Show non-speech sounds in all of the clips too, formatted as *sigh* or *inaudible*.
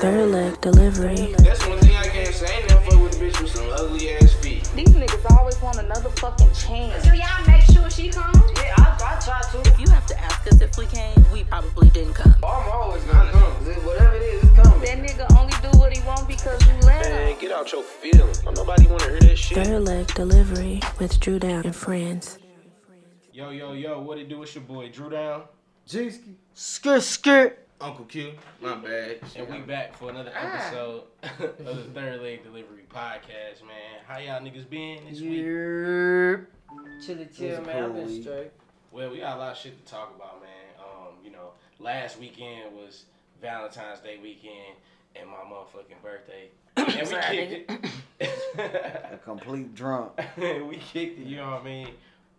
Third leg delivery. That's one thing I can't say. I ain't never fuck with a bitch with some ugly ass feet. These niggas always want another fucking chance. Do y'all make sure she comes? Yeah, I, I try to. If you have to ask us if we came, we probably didn't come. Oh, I'm always gonna come. Whatever it is, it's coming. That nigga only do what he want because you let him. Man, get out your feelings. Don't nobody wanna hear that shit. Third leg delivery with Drew Down and friends. Yo, yo, yo, what it do? It's your boy Drew Down, Geeski. Skirt, skirt. Uncle Q, my bad. and we back for another episode *laughs* of the Third Leg Delivery Podcast, man. How y'all niggas been this week? Yeah. Chilly was chill, a man. I've been straight. Well, we got a lot of shit to talk about, man. Um, you know, last weekend was Valentine's Day weekend and my motherfucking birthday. *coughs* And we kicked it. *coughs* *laughs* A complete drunk. *laughs* we kicked it, you know what I mean?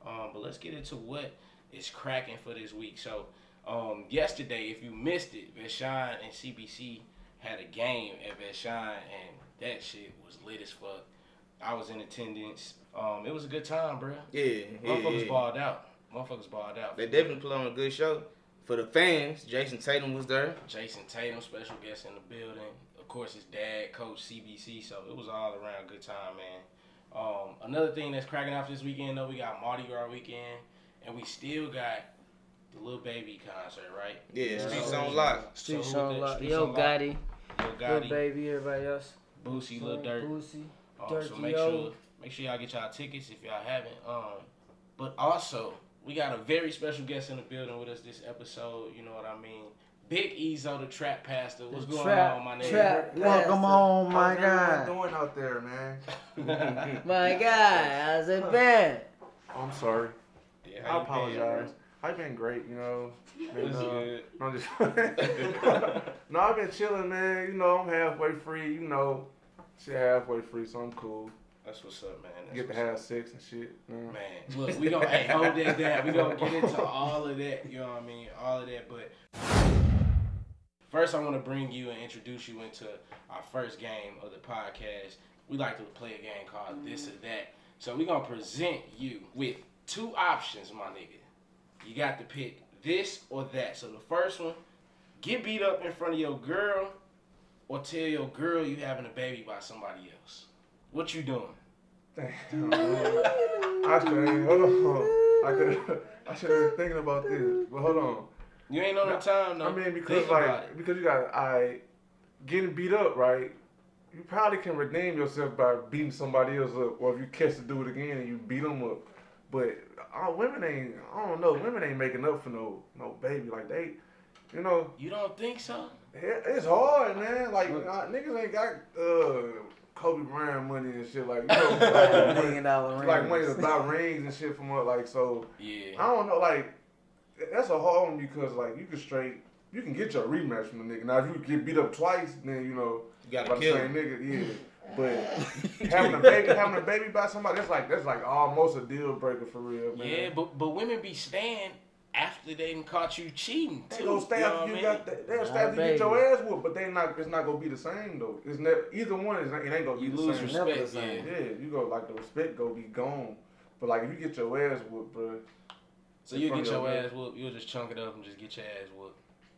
Um, but let's get into what is cracking for this week. So, um, yesterday, if you missed it, Vashon and CBC had a game at Vashon, and that shit was lit as fuck. I was in attendance. Um, it was a good time, bro. Yeah, yeah, Motherfuckers yeah. balled out. Motherfuckers balled out. They definitely put on a good show. For the fans, Jayson Tatum was there. Jayson Tatum, special guest in the building. Of course, his dad, Coach CBC. So it was all around good time, man. Um, another thing that's cracking off this weekend, though, we got Mardi Gras weekend, and we still got the little baby concert, right? Yeah, Yeah. Streets on Lock. Street who song the- lock. Streets Yo, on Lock? Gotti. Lil Lil Baby, everybody else. Boosie, Lil Dirt. Boosie. Um, so make sure make sure y'all get y'all tickets if y'all haven't. Um, but also we got a very special guest in the building with us this episode. You know what I mean? Big Eazo, the trap pastor. What's going Trap- on, my nigga? trap. Welcome Pastor. home, my How's everyone guy. doing out there, man? *laughs* My guy, how's it been? I'm sorry. Yeah, I you been, apologize. I've been great, you know. Been, uh, no, I'm just *laughs* *laughs* no, I've been chilling, man. You know, I'm halfway free. You know, shit halfway free, so I'm cool. That's what's up, man. That's Get to what's up. have sex and shit. you know. Man, look, we gonna *laughs* hey, hold that down. We gonna get into all of that. You know what I mean? All of that. But first, I want to bring you and introduce you into our first game of the podcast. We like to play a game called This or That. So we gonna present you with two options, my nigga. You got to pick this or that. So the first one, get beat up in front of your girl, or tell your girl you having a baby by somebody else. What you doing? Damn. I should hold on. I could. I should have been thinking about this, but hold on. You ain't on the time though. I mean, because Think like because you got I getting beat up, right? You probably can redeem yourself by beating somebody else up, or if you catch the dude again and you beat them up. But uh, women ain't. I don't know. Women ain't making up for no no baby like they. You know, You don't think so? it- it's hard, man. Like uh, niggas ain't got uh, Kobe Bryant money and shit. Like you *laughs* know, like, Million dollar ring. like money to buy rings and shit from her. Like so. Yeah. I don't know, like that's a hard one because like you can straight you can get your rematch from the nigga. Now if you get beat up twice, then you know You gotta by the kill same him. nigga, yeah. But *laughs* having a baby having a baby by somebody, that's like that's like almost a deal breaker for real, man. Yeah, but but women be staying after they done caught you cheating They too. gonna stay you know after you got mean? They'll stay after you get your ass whooped, but they not. It's not gonna be the same though. It's never either one is. It ain't gonna be You the lose same. Never respect. the same. Yeah. Yeah, you go like the respect go be gone. But like if you get your ass whooped, bro, So you In get your your ass whooped. You'll just chunk it up and just get your ass whooped.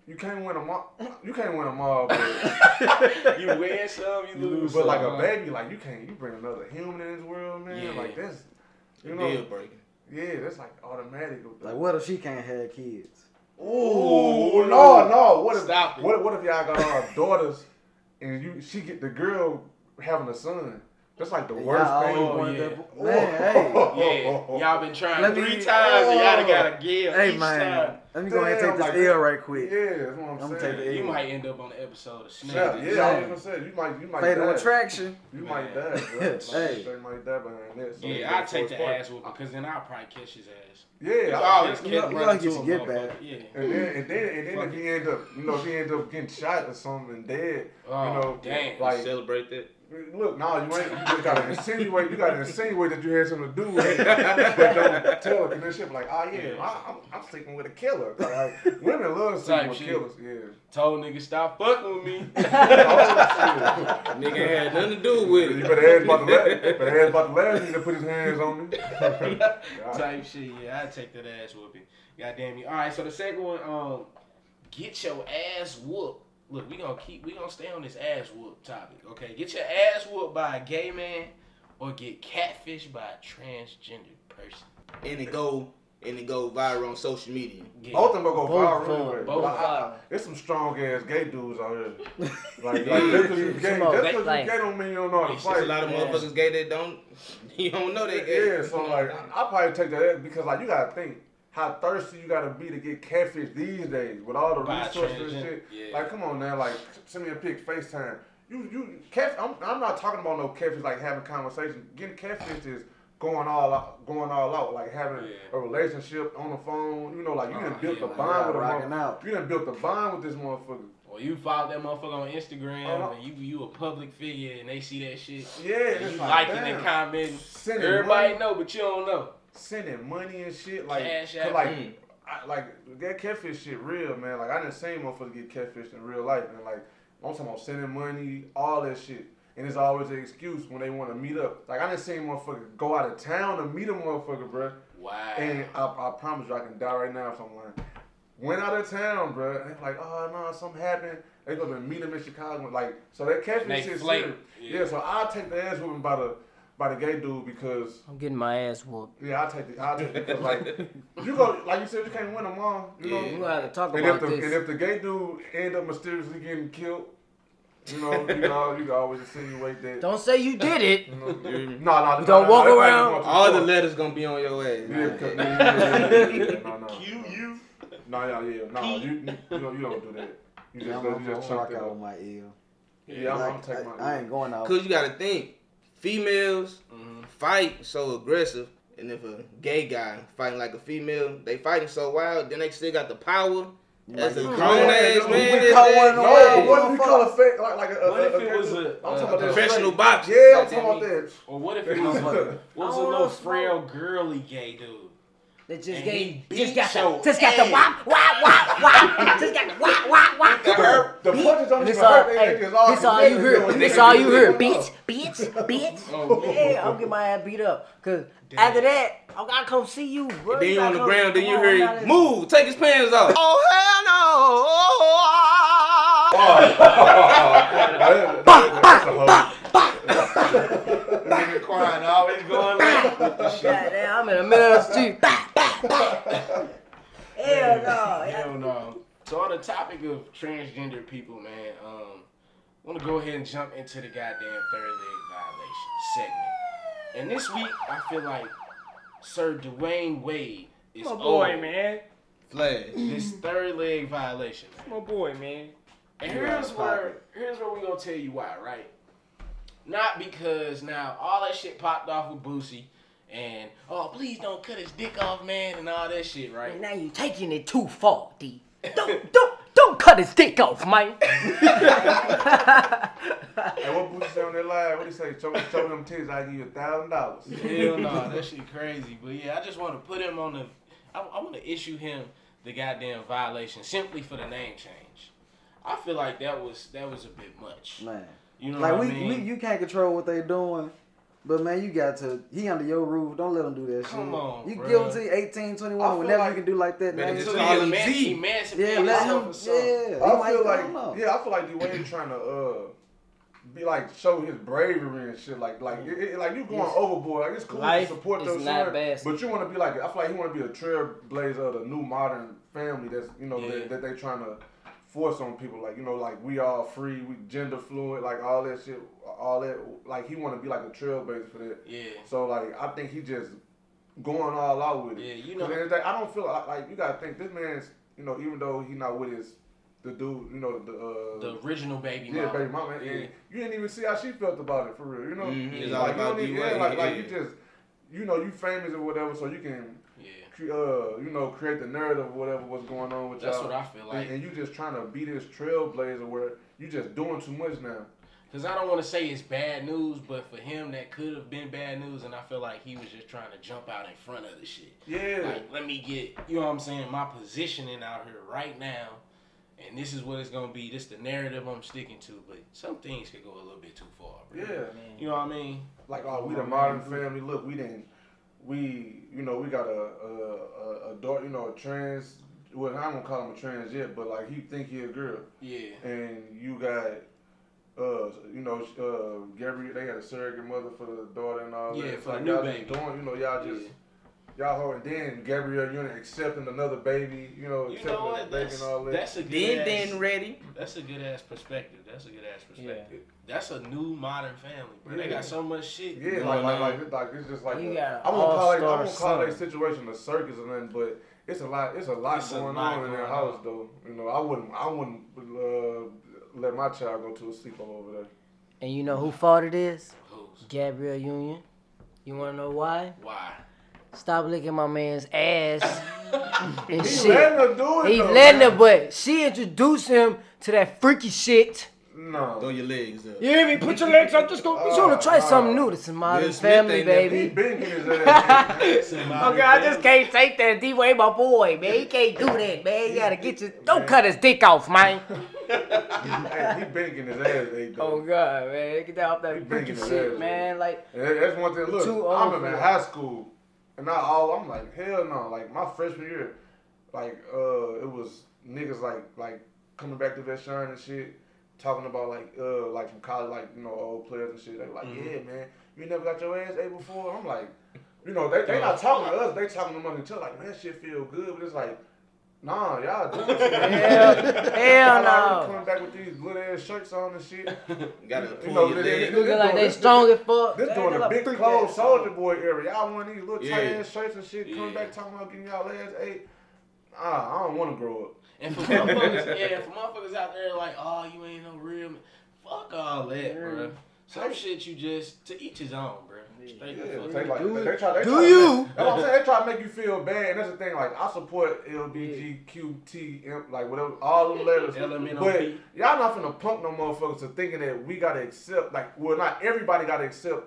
You can't win a mob. You can't win a mob, but you win some, you lose. But like a baby, like you can't you bring another human in this world, man. Yeah. Like that's you know, Deal know, breaker. yeah, that's like automatic. Like, what if she can't have kids? Ooh, no, no. What if Stop what what if y'all got our daughters and you she get the girl having a son? That's like the worst Y'all thing. always Oh, wanted yeah. that- Man, hey. Yeah, y'all been trying Let three me- times and y'all Oh. gotta uh, give Hey each man, time. Let me go ahead and take this like- L right quick. Yeah, that's what I'm, I'ma saying. take the You might end up on the episode of Snake. Yeah, yeah, I was Yeah. gonna say you might you might Fatal die. attraction. You might Man. die, bro. *laughs* Like, Hey. you might die behind that. So Yeah, I'll take the it's ass whooping because then I'll probably catch his ass. Yeah, It's I- always you catch know- you running like to get a get back. Yeah. And then, and then, and then if he end up, you know, if he ends up getting shot or something and dead, Oh, you know, damn. like, Celebrate that. Look, no, you ain't. You gotta insinuate. You gotta insinuate that you had something to do with it, but don't tell her. And then shit like, oh yeah, I, I'm, I'm sleeping with a killer. Like, women love sleeping with killers. Yeah. Told niggas stop fucking with me. *laughs* Oh. Nigga had nothing to do with You it. better ask about the last. Better ask about the last nigga to put his hands on me. *laughs* type shit. Yeah, I take that ass whooping. God damn you. All right, so the second one, um, get your ass whooped look, we gonna keep, we gonna stay on this ass whoop topic. Okay, get your ass whooped by a gay man or get catfished by a transgender person. And it go and it go viral on social media. Yeah. Both of them gonna go Both viral viral. Both Like, I- I- viral. There's some strong ass gay dudes out here. *laughs* Like, Yeah. like just because you gay, Some just of- 'cause you like- gay don't mean you don't know how to It's There's fight. a lot of Yeah. motherfuckers gay that don't *laughs* you don't know they gay. Yeah, so like I probably take that because like you gotta think how thirsty you gotta be to get catfish these days with all the By resources and shit. yeah. Like come on now, like send me a pic, FaceTime. You you catfish. I'm, I'm not talking about no catfish like having conversation. Getting catfish is going all out, going all out, like having Yeah. a relationship on the phone. You know, like you Oh, done built yeah, a like, bond with a rocking motherfucker. out. You done built a bond with this motherfucker. Or you follow that motherfucker on Instagram Uh-huh. and you you a public figure and they see that shit. Yeah, And you like, liking damn. and commenting. Sending Everybody money. know, but you don't know. Sending money and shit. Like, Cash 'cause App. like, Mm. I, like that catfish shit real, man. Like I didn't see motherfuckers get catfished in real life, and like I'm talking about sending money, all that shit. And it's always an excuse when they want to meet up. Like I didn't see motherfucker go out of town to meet a motherfucker, bruh. Wow. And I, I promise you, I can die right now if I'm lying. Went out of town, bruh. And they like, oh no, something happened. They go to meet him in Chicago. Like, so that catfish They shit flake. Yeah. Yeah. so I'll take the ass whooping by the by the gay dude because I'm getting my ass whooped. yeah, I'll take the I'll take it because like you go like you said you can't win them all. You know. Yeah. We gonna have to talk And if about the this. and if the gay dude end up mysteriously getting killed, you know, you know, you can always insinuate that. Don't say you did it. *laughs* You know, You hear me? no, no, You don't walk around- All the letters gonna be on your ass. Yeah, yeah, yeah, yeah, yeah, yeah, no, no. Q you. No, yeah, yeah, no, you, you, you don't, you don't do that. You Yeah, just, I'm, you just I'm chunk out up. with my ear. Yeah, I'm, I'm Like, taking I, my. I ain't going out. Cause you gotta think, females Mhm. fight so aggressive, and if a gay guy fighting like a female, they fighting so wild, then they still got the power. As a grown ass man, we that- one No, what if you call a fake like like a? What if a, it a, was a- I'm a talking about that professional boxer? Yeah, I'm talking about that. Or what if it was, *laughs* was a I don't little frail girly gay dude? That just And gave, he just got your the, just got the wop, wop, wop, wop. Just got the wop, wop, wop. The punches don't This even all, hurt. They, hey, they all this all you hear. This all you hear. Bitch, bitch, bitch. Oh, Yeah, oh, I'm getting my ass beat up. Cause after that, I gotta come see you, bro. Then you on the come- ground, then you hear him move, take his pants off. Oh, oh, *laughs* Nigga crying, always going left with the shit. Goddamn, I'm in the middle of the street. Bah, bah, bah. Hell no. Hell no. So on the topic of transgender people, man, um, I want to go ahead and jump into the goddamn third leg violation segment. And this week, I feel like Sir Dwyane Wade is My boy, owed man. Flash. this third leg violation. Man. My boy, man. And here's pop where it. here's where we gonna tell you why, right? Not because now all that shit popped off with Boosie and oh please don't cut his dick off, man, and all that shit, right? Now you taking it too far, D. Don't, don't, don't cut his dick off, man. *laughs* Hey, what Boosie say on that live? What he say? Show, show them titties, I give you a thousand dollars. Hell no, that shit crazy. But yeah, I just want to put him on the. I, I want to issue him the goddamn violation simply for the name change. I feel like that was that was a bit much. Man. You know Like what we, I mean? we, you can't control what they're doing. But man, you got to. He under your roof. Don't let him do that Come shit. on, you bruh. guilty, 18, 21, I feel whenever like- you can do like that. Man. just So call he him eman- Z. emancipate Yeah, let himself him. Yeah, I feel I don't know. like yeah, I feel like Dwyane trying to uh be like show his bravery and shit. Like like it, it- like you going Yes. overboard. Like it's cool Life to support those not son, bad. but you want to be like I feel like he want to be a trailblazer of the new modern family that's you know Yeah. that, that they trying to force on people. Like you know like we all free, we gender fluid, like all that shit, all that. Like he want to be like a trailblazer for that. Yeah. So like I think he just going all out with it. Yeah, you know- at the end of the day, I don't feel like, like you gotta think this man's you know even though he not with his the dude you know the uh, The original baby yeah mama. baby mama and Yeah. you didn't even see how she felt about it for real you know Mhm, it's like, all you about need- D-Wade, yeah, like, like you just you know you famous or whatever so you can Yeah. Uh you know create the narrative of whatever was going on with That's y'all what I feel like. and, and you just trying to be this trailblazer where you just doing too much now Because I don't want to say it's bad news, but for him, that could have been bad news, and I feel like he was just trying to jump out in front of the shit. yeah Like, let me get, you know what I'm saying, my positioning out here right now, and this is what it's going to be. This the narrative I'm sticking to, but some things could go a little bit too far, bro. yeah You know what I mean? like oh we the modern family look we didn't we you know we got a a, a, a daughter you know a trans well, I don't call him a trans yet, but like he think he a girl, Yeah. and you got. Uh, you know, uh, Gabrielle, they had a surrogate mother for the daughter and all Yeah, that. It's for the like new y'all baby. doing, you know, y'all just Yeah. y'all hold. And then Gabrielle Union accepting another baby, you know, You accepting know the what? baby That's, and all that. that's a good Then ass, then ready. That's a good ass perspective. That's a good ass perspective. Yeah. That's a new modern family, bro. They got so much shit. Yeah, going like, like, on. like, it's like it's just like You a- got I an won't call it I all-star won't call that situation a circus or nothing, but it's a lot it's a lot It's a going lot on in that going house on. though. You know, I wouldn't I wouldn't uh, let my child go to a sleepover over there. And you know who fault it is? Who's? Gabrielle Union. You wanna know why? Why? Stop licking my man's ass *laughs* and He shit. letting her do it. He's though, letting her, but she introduced him to that freaky shit. No. Throw your legs up. You hear me? Put your legs up. Just go. We trying to try something new. This is modern Will family, ain't He baby. been getting his *laughs* ass. Okay, I just can't take that. D-Way my boy, man. He can't do that, man. You gotta get your. Don't cut his dick off, man. hey, *laughs* he been getting his ass ate Oh. God, man. Get that off that been freaky shit, ass man. Like, that's one thing. Look, Too I'm for in high school, and I all I'm like, hell no. Like my freshman year, like uh, it was niggas like like coming back to Vashon and shit, talking about like uh like from college, like you know old players and shit. They were like, Mhm. yeah, man, you never got your ass ate before. I'm like, you know, they they not talking to us, they talking among each other. Like, man, shit feel good, but it's like. Nah, y'all doing shit. hell, *laughs* hell Y'all already no. Coming back with these little ass shirts on and shit. *laughs* Gotta You pull know, your they- leg. they- Looking like they this- strong as fuck. This Man, doing they a look big freaky clothes soldier boy area. Y'all want these little Yeah. tight ass shirts and shit coming Yeah. back talking about getting y'all ass ate. Ah, I don't want to grow up. And for motherfuckers, yeah, for motherfuckers out there like, oh, you ain't no real man. Fuck all that, bro. Some shit you just to each his own, bro. Yeah, they up. like Do they, it. try. They Do try you? Make, that's what I'm saying. They try to make you feel bad, and that's the thing. Like I support LBGQT, like whatever, all the letters. LMNOP. But y'all not finna punk no motherfuckers to thinking that we gotta accept. Like, well, not everybody gotta accept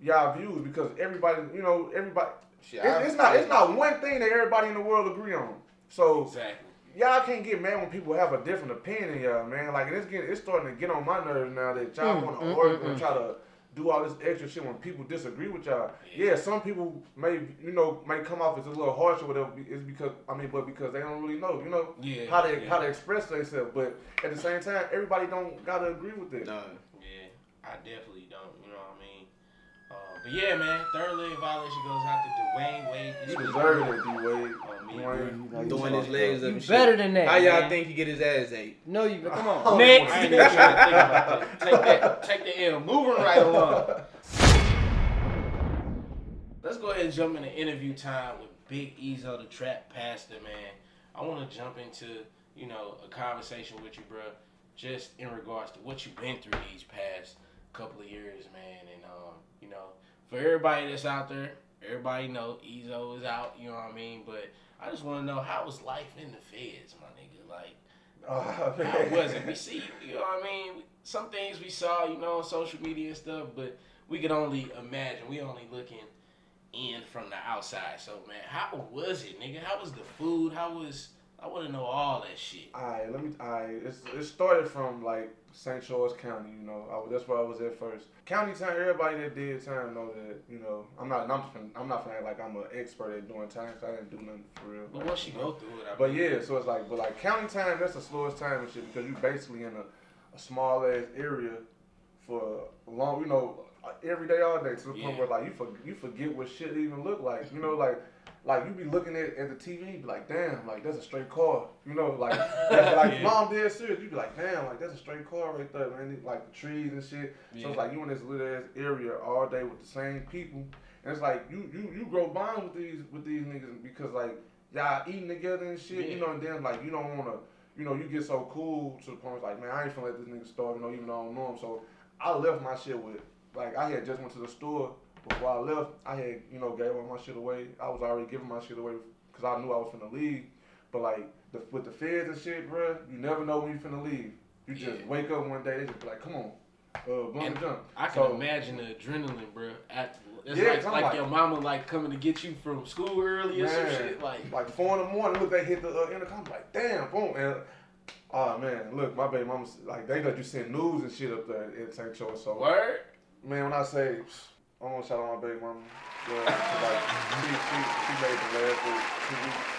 y'all views because everybody, you know, everybody. Shit, It's, it's not. It's not one thing that everybody in the world agree on. So Exactly. Y'all can't get mad when people have a different opinion y'all, man. Like it's getting, it's starting to get on my nerves now that y'all Mm, want to mm, argue mm, and try to do all this extra shit when people disagree with y'all. Yeah, some people may, you know, may come off as a little harsh or whatever. It's because I mean, but because they don't really know, you know, Yeah. how they yeah. how they express themselves. But at the same time, everybody don't gotta agree with it. Nah. Yeah, I definitely don't. You know what I mean? Uh, but yeah, man, third leg violation goes out to Dwyane Wade. This You was- deserve it, D Wade. Oh, Dwyane, bro. you his legs up. up You better than that. How y'all man. think he get his ass ate? No, you. Come on. Oh, Next. I ain't even trying to think about that. Take that, take the L. Moving right along. Let's go ahead and jump into interview time with Big Eazo, the trap pastor, man. I want to jump into, you know, a conversation with you, bro, just in regards to what you've been through these past couple of years, man. And, um, you know, for everybody that's out there, everybody know Eazo is out, you know what I mean? But I just want to know, how was life in the feds, my nigga? Like, Oh, how was it? We see, you know what I mean? Some things we saw, you know, on social media and stuff, but we could only imagine. We only looking in from the outside. So, man, how was it, nigga? How was the food? How was? I want to know all that shit. Alright, let me. Alright, it's, it started from like St. Charles County. You know, I, that's where I was at first. County time. Everybody that did time know that. You know, I'm not. I'm, I'm not act like I'm an expert at doing time. 'cause I didn't do nothing for real. But once you go through it, I But mean, yeah, so it's like, but like county time, that's the slowest time and shit because you basically in a, a small ass area for a long, you know, every day, all day to the Yeah. point where like you for, you forget what shit even look like. You know, like like you be looking at at the TV, be like, damn, like that's a straight car. You know, *laughs* like like Yeah. mom dead serious. You be like, damn, like that's a straight car right there, man. Like the trees and shit. So it's like you in this little ass area all day with the same people. And it's like you you you grow bond with these with these niggas because like y'all eating together and shit, you know, and then like you don't wanna you know, you get so cool to the point where like, man, I ain't finna let this nigga starve, you know, even though I don't know him. So I left my shit with like I had just went to the store before I left. I had, you know, gave all my shit away. I was already giving my shit away because I knew I was finna leave. But like the, with the feds and shit, bruh, you never know when you finna leave. You just Yeah. wake up one day, they just be like, come on, uh, And jump. I can So- imagine the adrenaline, bro. At, it's Yeah, like, like like- your mama like coming to get you from school early or some shit. Like, like four in the morning. Look, they hit the uh, intercom. Like, damn, boom. And oh man, look, my baby mama like they let you send news and shit up there at St. Charles. So word? man, when I say I want to shout out my baby mama, yeah, 'cause, like she, she she made the last week, two weeks.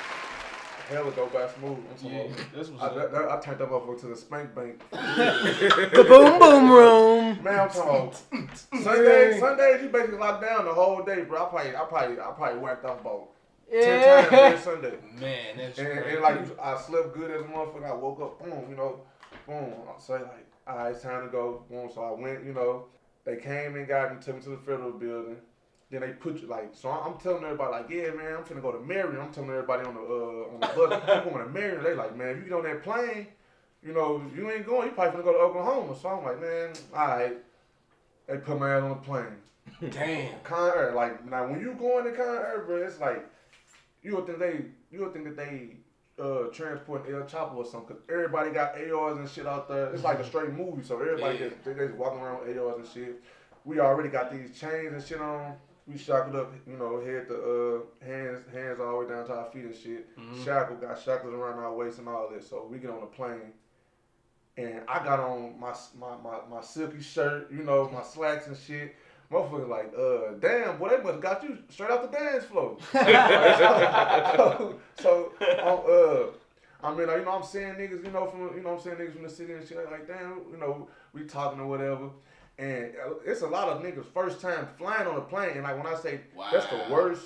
hella dope ass smooth. I'm talking Yeah, about- that's what's I, up. that, that- I turned that motherfucker to the spank bank. The boom boom room. Man, I'm talking about *laughs* Sundays. Sundays, you basically locked down the whole day, bro. I probably, I probably, I probably whacked off about ten times every Sunday. Man, that's And, crazy. and like I slept good as a motherfucker. I woke up, boom, you know, boom. So like, all right, it's time to go. Boom. So I went, you know, they came and got me, took me to the federal building. Then they put you like, so I'm telling everybody like, yeah, man, I'm finna go to Marion. I'm telling everybody on the uh, on the bus, I'm going to Marion. They like, man, if you get on that plane, you know, you ain't going. You probably finna go to Oklahoma. So I'm like, man, all right. They put my ass on the plane. *laughs* Damn. Con Air, like now when you go into Con Air, bro, it's like you would think they you would think that they uh transporting El Chapo or something. Cause everybody got ARs and shit out there. It's like a straight movie, so everybody Yeah. just they just walking around with ARs and shit. We already got these chains and shit on. We shackled up, you know, head to uh hands hands all the way down to our feet and shit. Mhm. Shackled, got shackles around our waist and all this. So we get on the plane. And I got on my my, my, my silky shirt, you know, my slacks and shit. Motherfucker like, uh, damn, boy, they must have got you straight off the dance floor. *laughs* *laughs* so, so um, uh, I mean, like, you know, I'm seeing niggas, you know, from, you know, I'm seeing niggas from the city and shit, like, damn, you know, we talking or whatever. And it's a lot of niggas first time flying on a plane. And like when I say that's the worst,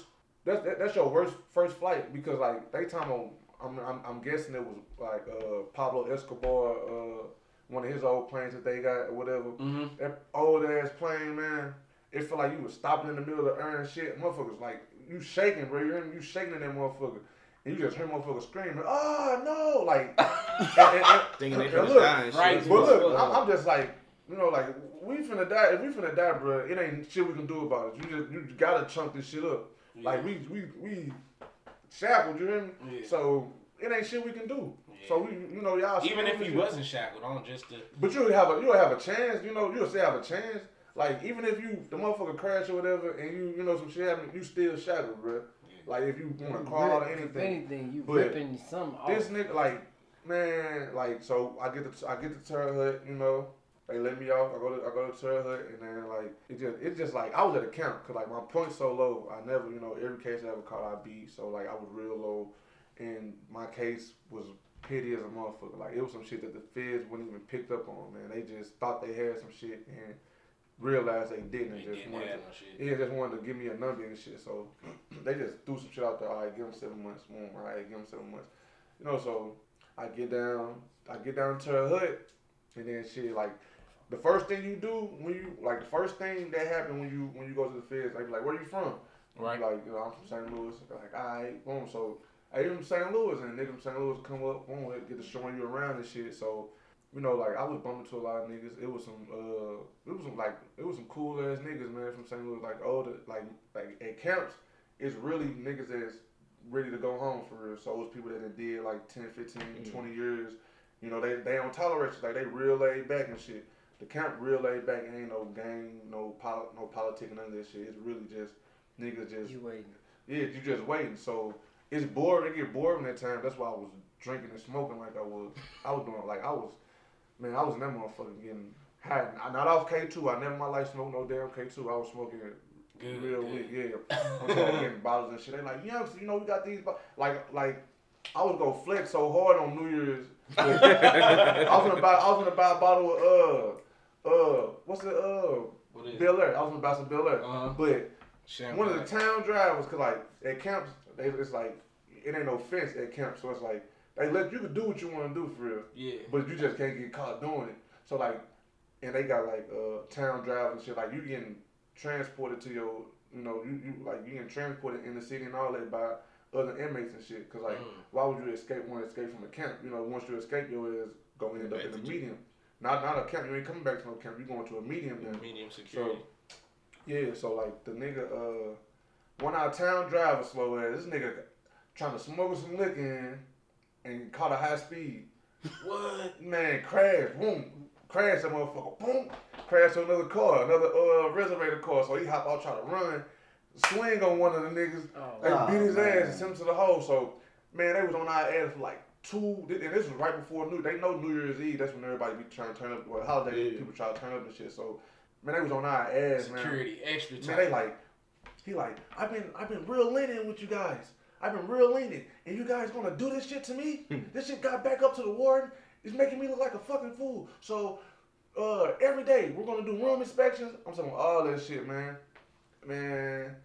that's that, that's your worst first flight because like they time on, I'm, I'm I'm guessing it was like uh Pablo Escobar, uh one of his old planes that they got or whatever. Mm-hmm. That old ass plane, man. It felt like you was stopping in the middle of the air shit. Motherfuckers like you shaking, bro. You hear me? You shaking in that motherfucker. And you just hear motherfuckers screaming, oh no, like *laughs* and, and, and, Thinking they finna look, die and shit. right, but look, I'm, I'm just like, you know, like we finna die. If we finna die, bro, it ain't shit we can do about it. You just you gotta chunk this shit up. Like we we we shackled, you hear me? Yeah. So it ain't shit we can do. So we, you know, y'all. Even if screaming he wasn't shackled on, just to But you'll have a you'll have a chance, you know, you'll still have a chance. Like even if you the motherfucker crash or whatever and you you know some shit happen, you still shackled, bro. Like if you want to call or If anything. anything, you But ripping some off. This nigga like man, like so I get the I get the Terre Haute, you know. They let me off. I go to I go to Terre Haute and then like it just it's just like I was at a count because like my points so low. I never you know every case I ever caught I beat. So like I was real low, and my case was petty as a motherfucker. Like it was some shit that the feds wouldn't even picked up on. Man, they just thought they had some shit and realized they didn't. they just didn't wanted have to, shit. yeah, just wanted to give me a number and shit. So *clears throat* they just threw some shit out there. All right, give them seven months. Boom. All right, give them seven months. You know, so I get down, I get down to a hut, and then shit like. The first thing you do when you like the first thing that happened when you when you go to the feds, they be like, "Where are you from?" Right. Like, you know, I'm from St. Louis. They're like, all right, boom. So I from St. Louis, and nigga from St. Louis come up, boom, they get to showing you around and shit. So, you know, like I was bumping to a lot of niggas. It was some, uh, it was some like, it was some cool ass niggas, man, from St. Louis. Like older, like like at camps, it's really niggas that's ready to go home for real. So it's people that done did like 10, 15, 20 years. You know, they they don't tolerate shit. Like they real laid back and shit. The camp real laid back. Ain't no gang, no poli- no politics, none of that shit. It's really just niggas just You waiting. yeah, you just waiting. So it's bored. It get boring that time. That's why I was drinking and smoking like I was. I was doing like I was, man. I was in that motherfucker getting high. Not off K two. I never in my life smoked no damn K two. I was smoking Good, real good. weed. Yeah, *laughs* I'm getting bottles and shit. They like, youngster, you know we got these. Bo-. Like like. I was gonna flex so hard on New Year's. *laughs* I was gonna buy. I was gonna buy a bottle of uh uh what's it uh What is it? Air. I was gonna buy some Belaire, Uh-huh. but Champagne. one of the town drivers, cause like at camps, they, it's like it ain't no fence at camp, so it's like they let you can do what you want to do for real, Yeah. but you just can't get caught doing it. So like, and they got like uh town drivers and shit. Like you getting transported to your, you know, you, you like you getting transported in the city and all that by other inmates and shit. Cause like, Mm. why would you escape? Want to escape from a camp? You know, once you escape, your ass gonna end up in a jail. medium. Not not a camp. You ain't coming back to no camp. You going to a medium then. Medium security. Yeah, so like the nigga, uh, one out town driver slow ass. This nigga trying to smuggle some liquor in and caught a high speed. what? Man, crash, boom, crash that motherfucker, boom, crash to another car, another uh reservator car. So he hop out, try to run, swing on one of the niggas. Oh, They Oh, beat his man. ass and sent him to the hole. So man, they was on our ass for like two. And this was right before New. They know New Year's Eve. That's when everybody be trying to turn up. Well, holiday Yeah. people try to turn up and shit. So man, they was on our ass, man. Security extra time. Man, they like, he like, I've been, I've been real lenient with you guys. I've been real lenient, and you guys gonna do this shit to me? this shit got back up to the warden. It's making me look like a fucking fool. So, uh, every day we're gonna do room inspections. I'm talking all that shit, man. Man,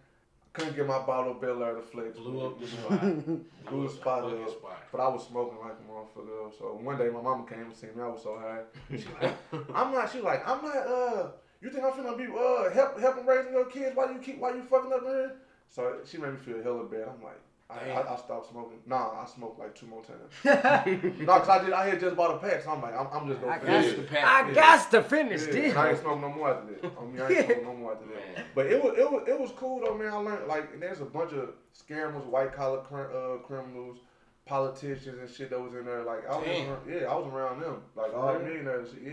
couldn't get my bottle of Belaire to flex. Blew up the spot. *laughs* Blew the spot up. spot. But I was smoking like a motherfucker. So one day my mama came and seen me. I was so high. She like, *laughs* I'm not. She like, I'm not. Uh, you think I'm finna be uh help helping raising your kids while you keep while you fucking up man? So she made me feel hella bad. I'm like. I, I, I stopped smoking. Nah, I smoked like two more times. *laughs* no, cause I did. I had just bought a pack, so I'm like, I'm, I'm just gonna I finish got, it. pack. I Yeah. got to finish Yeah, this. and I ain't smoking no more after that. I mean, I ain't smoking no more after that. But it was it was it was cool though, man. I learned like and there's a bunch of scammers, white collar cr- uh, criminals, politicians and shit that was in there. Like I was around, yeah, I was around them. Like all the millionaires, yeah.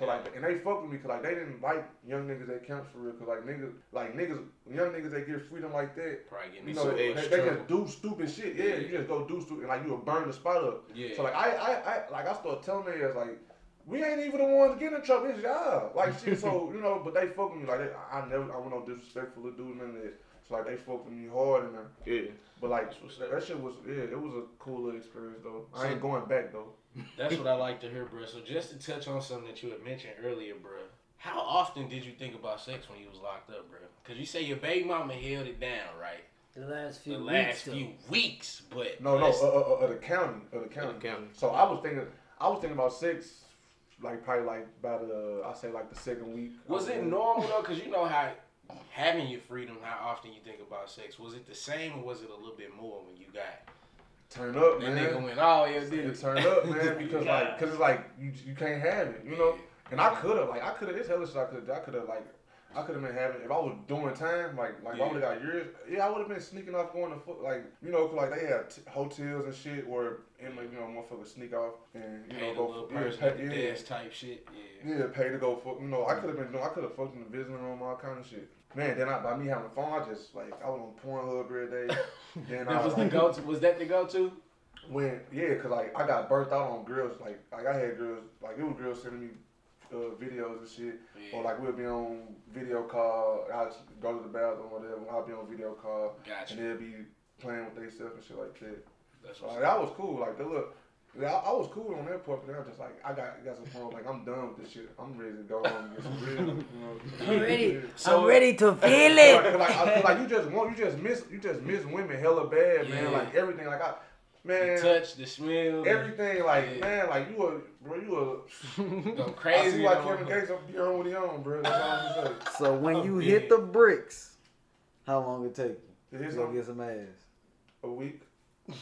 So like, and they fuck with me because like they didn't like young niggas that camps for real. Cause like niggas, like niggas, young niggas that get freedom like that. Probably You know, they, they just do stupid shit. Yeah, you just go do stupid, and like you will burn the spot up. Yeah. So like I, I, I like I started telling niggas like we ain't even the ones getting in trouble. It's y'all. Like shit. So *laughs* you know, but they fuck with me like they, I never I want no disrespectful to do none of that. So like they fuck with me hard and there. Yeah. But like that shit was yeah, it was a cool little experience though. I ain't going back though. That's what I like to hear, bro. So just to touch on something that you had mentioned earlier, bro. How often did you think about sex when you was locked up, bro? Because you say your baby mama held it down, right? The last few The weeks, last though. few weeks, but No, no, let's- uh, uh, uh, uh, the county, uh, the county. the county. So I was thinking, I was thinking about six, like probably like about uh, I say like the second week. Was it normal though? Because you know how having your freedom, how often you think about sex. Was it the same or was it a little bit more when you got Turn up, that man. nigga went, oh yeah, it? turn up, man, *laughs* because like, cause it's like you you can't have it, you know. And I could have, like, I could have. It's hella shit I could. I could have, like, I could have been having if I was doing time, like, like I would have got years. Yeah, I would have been sneaking off, going to foot, like, you know, like they had t- hotels and shit where, and like, you know, motherfuckers sneak off and you Pay know go for, yeah, pay, yeah, type shit. Yeah. yeah, pay to go fuck. You know, I could have been doing. I could have fucked in the visiting room, all kind of shit. Man, then I, by me having fun, I just like I was on Pornhub every day. *laughs* then I was the like, go to. Was that the go to? when yeah, cause like I got burnt out on girls. Like like I had girls like it was girls sending me uh, videos and shit, or like we'll be on video call. I will go to the bathroom or whatever. I'll be on video call, Gotcha. and they'll be playing with themselves and shit like that. That's So, like, that was cool. Like they look. Yeah, I, I was cool on that part, but then I just like I got got some phone. Like I'm done with this shit. I'm ready to go home and get some real. You know, I'm ready. Yeah. So- I'm ready to *laughs* feel it. like, I- like you just want you just miss you just miss women hella bad, man. Like everything, like I the man, touch, the smell, everything, like Yeah. man, like you a bro, you a. *laughs* go I see why Kevin Gates be on what he on, bro. That's all I'm. So when Oh, you man. hit the bricks, how long it take you It is to get some ass? a week.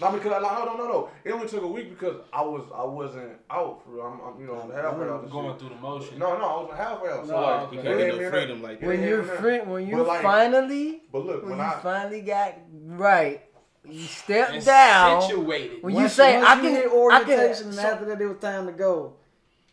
No, because I, like no, no, no, no. It only took a week because I was I wasn't out for. I'm, I'm you know I'm halfway out. the going shit. through the motion. No, no, I wasn't halfway out. So No, like, You can't get no freedom like that. When you're fin- when you But, like- finally But look, when when you I finally got right, you step And down. situated. When you Once say once I you can, hit I can, and so- after that it was time to go.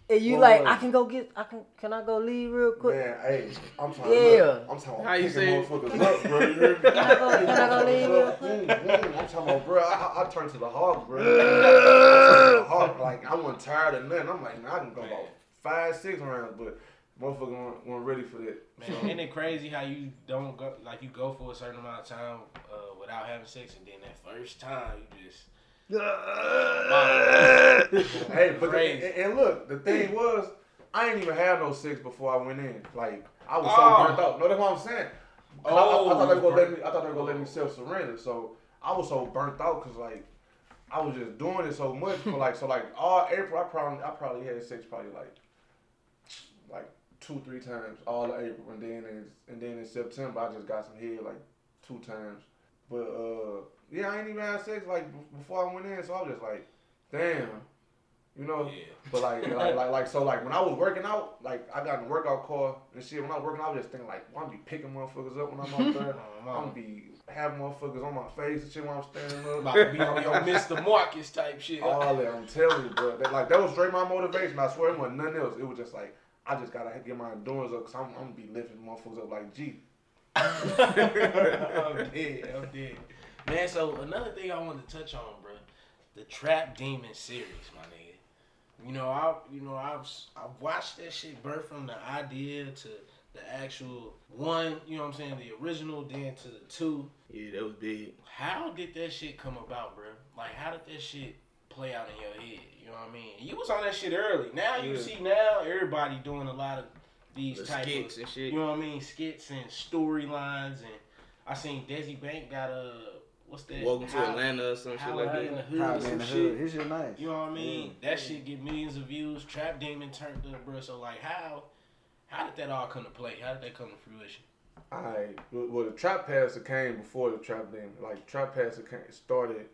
And you What like I can go get, I can, can I go leave real quick? Man, hey, I'm trying Yeah. look, I'm talking How about you picking say motherfuckers *laughs* up, bro. You hear me? Can I go- can I go leave real mm, mm, Motherfuckers up, boom, mm, boom. I'm talking about, bro. I, I, I turned to the hog, bro. I turned to the hog. Like, I wasn't tired of nothing. I'm like, man, I can go about five, six rounds, but motherfucker weren't, weren't ready for that. Man, isn't it crazy how you don't go like you go for a certain amount of time uh, without having sex, and then that first time you just Hey, but the, and, and look, the thing was, I ain't even have no sex before I went in. Like, I was Oh. so burnt out. No, that's what I'm saying. 'Cause I- I, Oh, I, thought they were gonna let me. I thought they were gonna let me self surrender. So I was so burnt out because like I was just doing it so much for like so like all April. I probably I probably had sex probably like like two three times all of April, and then in, and then in September I just got some head like two times. But uh yeah, I ain't even had sex like before I went in, so I was just like, damn. You know, Yeah. but like, like, like, like, so, like, when I was working out, like, I got in the workout car and shit. When I was working out, I was just thinking, like, well, I'm gonna be picking motherfuckers up when I'm out there. *laughs* I'm gonna be having motherfuckers on my face and shit when I'm standing up. About to be on your Mr. Marcus type shit. All that, I'm telling you, bro. That, like, that was straight my motivation. I swear it wasn't nothing else. It was just like, I just gotta get my endurance up because I'm, I'm gonna be lifting motherfuckers up like G. *laughs* I'm dead. I'm dead. Man, so another thing I wanted to touch on, bro, the Trap Demon series, my nigga. You know, I you know I've I've watched that shit birth from the idea to the actual one, you know what I'm saying, the original, then to the two. Yeah, that was big. How did that shit come about, bro? Like, how did that shit play out in your head? You know what I mean? You was on that shit early. Now you Yeah. see now everybody doing a lot of these The type skits of, and shit. you know what I mean, skits and storylines. And I seen Desi Bank got a what's that? Welcome to How- Atlanta or some shit How like I in the that. hood How or in some the shit. hood. His shit nice. You know what I mean? That shit get millions of views. Trap Demon turned up, bro. So like, how how did that all come to play? How did that come to fruition? I well the trap passer came before the trap demon. Like trap passer came, started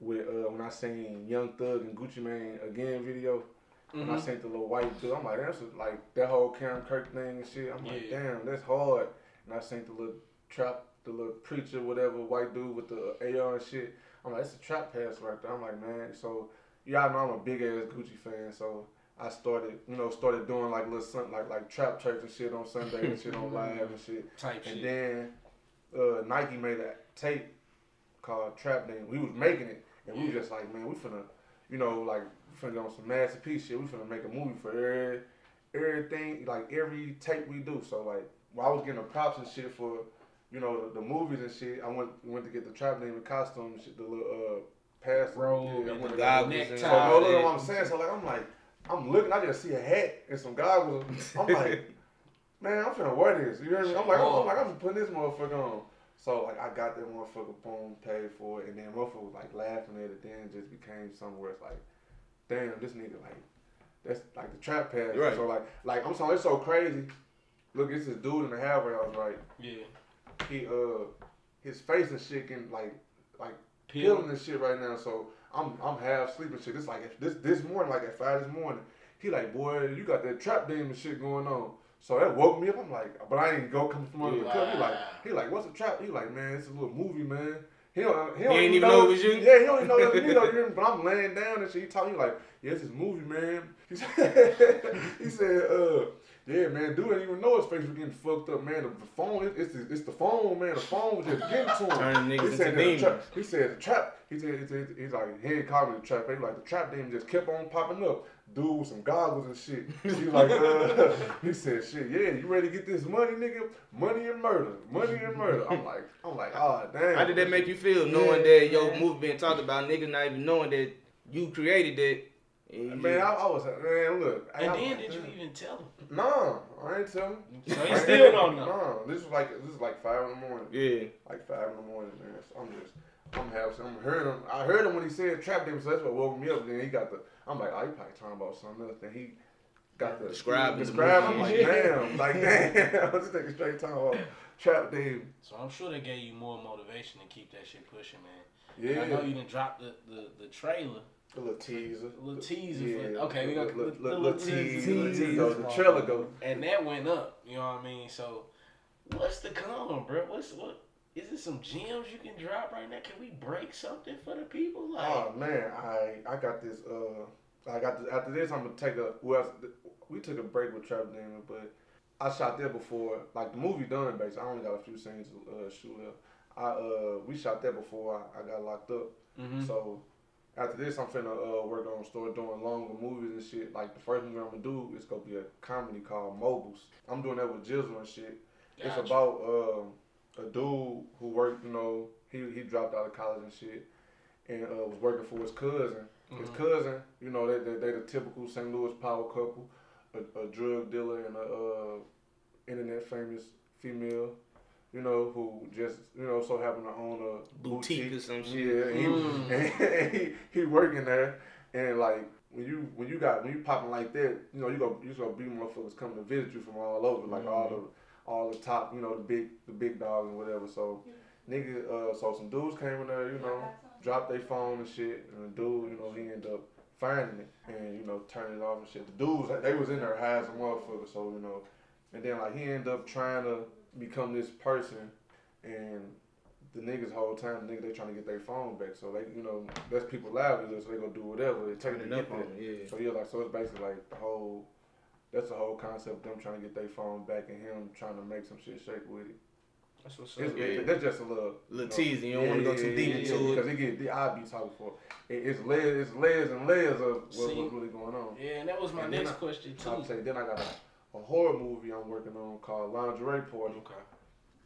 with uh, when I seen Young Thug and Gucci Mane again video. When I Mhm. seen the little white dude, I'm like, that's like that whole Karen Kirk thing and shit. I'm like, Yeah. damn, that's hard. And I seen the little trap, the little preacher, whatever, white dude with the AR and shit. I'm like, it's a trap pass right there. I'm like, man, so y'all know I'm a big ass Gucci fan, so I started, you know, started doing like little sun, like like trap church and shit on Sunday and shit on *laughs* live and shit. Type And shit. then uh, Nike made a tape called Trap Name. We was making it, and we was just like, man, we finna, you know, like we finna go on some masterpiece shit. We finna make a movie for every, everything, like every tape we do. So like, while I was getting the props and shit for, you know, the, the movies and shit, I went went to get the Trap Name and costume shit, the little uh, pass. Robe yeah, and the goggles and So necktie. no, look what I'm saying. So like, I'm like, I'm looking, I just see a hat and some goggles. I'm like. *laughs* Man, I'm finna wear this. You hear me? I'm like, I'm, I'm like, I'm putting this motherfucker on. So like, I got that motherfucker, boom, paid for it, and then motherfucker was like laughing at it. Then it just became somewhere it's like, damn, this nigga like, that's like the trap pass. Right. So like, like I'm sorry, it's so crazy. Look, it's this dude in the halfway house, right? Yeah. He uh, his face and shit can like, like Peel. peeling this shit right now. So I'm I'm half sleeping shit. It's like this this morning, like at five this morning, he like, boy, you got that trap demon shit going on. So that woke me up. I'm like, but I didn't go come from under the cover. He like, he like, what's a trap? He like, man, it's a little movie, man. He don't, he don't ain't even know it was you? Yeah, he don't even know *laughs* it was me though. But I'm laying down and shit. He talking like, yeah, it's this movie, man. He said, *laughs* he said, uh, yeah, man, dude didn't even know his face was getting fucked up, man. The, the phone, it, it's the, it's the phone, man. The phone was just getting to him. Turning niggas he said into demons. trap, he said the trap. He said, he said he's like he called me the trap. He like the trap demon just kept on popping up. Dude with some goggles and shit. He *laughs* like uh, *laughs* he said, shit, yeah, you ready to get this money, nigga? Money and murder, money and murder. I'm like, I'm like, oh damn. How did that make you feel knowing Yeah, that your man. movie being talked about, niggas not even knowing that you created that? And you Man, I, just- I was man. Look, I, And I- then did you even tell him? No, I ain't tell him. So he still don't *laughs* know. No, this was like this is like five in the morning. yeah. Like five in the morning, man. So I'm just, I'm happy. I'm hearing him. I heard him when he said trap demon, so that's what woke me up. Then he got the. I'm like, oh, he probably talking about something else. Then he got the Describing the Describe. I'm movie. like, *laughs* damn, like damn. *laughs* this nigga straight talking about trap demon. So I'm sure they gave you more motivation to keep that shit pushing, man. Yeah, I know you didn't drop the, the, the trailer, a little teaser. a little teaser. Yeah, okay, we little, got little, the, little, the little teaser, little teaser. tease. Go, the trailer go. and that went up. You know what I mean? So, what's the come, bro? What's what? Is it some gems you can drop right now? Can we break something for the people? Like, Oh man, I I got this. Uh, I got this, after this. I'm gonna take a. Well, we took a break with Trap Demon, but I shot there before. Like the movie done, basically. I only got a few scenes to uh, shoot up. I uh, we shot there before I, I got locked up. Mhm. So after this, I'm finna uh, work on start doing longer movies and shit. Like the first movie I'm gonna do is gonna be a comedy called Mobiles. I'm doing that with Jizzle and shit. It's about uh, a dude who worked, you know, he he dropped out of college and shit, and uh, was working for his cousin. His Mhm. cousin, you know, they they, they the typical St. Louis power couple, a, a drug dealer and a uh, internet famous female, you know, who just you know so happened to own a Boutique or some shit. Yeah, and he, Mm. *laughs* and he he working there, and like when you when you got when you popping like that, you know you go you gonna be motherfuckers coming to visit you from all over, like all the all the top, you know the big the big dogs and whatever. So nigga, uh, so some dudes came in there, you know, dropped their phone and shit, and the dude, you know, he ended up finding it and you know turning it off and shit. The dudes they was in there high as a motherfucker, so you know, and then like he ended up trying to become this person, and the niggas whole time, nigga, they trying to get their phone back. So they, you know, that's people livelihood, so they gonna do whatever it takes to Turning get up on that. it, yeah. So yeah, like so it's basically like the whole. That's the whole concept. Them trying to get their phone back and him trying to make some shit shake with it. That's what's It's, up. Yeah. That's just a little Little teasing. You don't wanna go too deep into it. because it get the I be talking for it, it's layers, it's layers and layers of what, See? what's really going on. Yeah, and that was my And next I- question I would too. say then I got a horror movie I'm working on called Lingerie Party. Okay.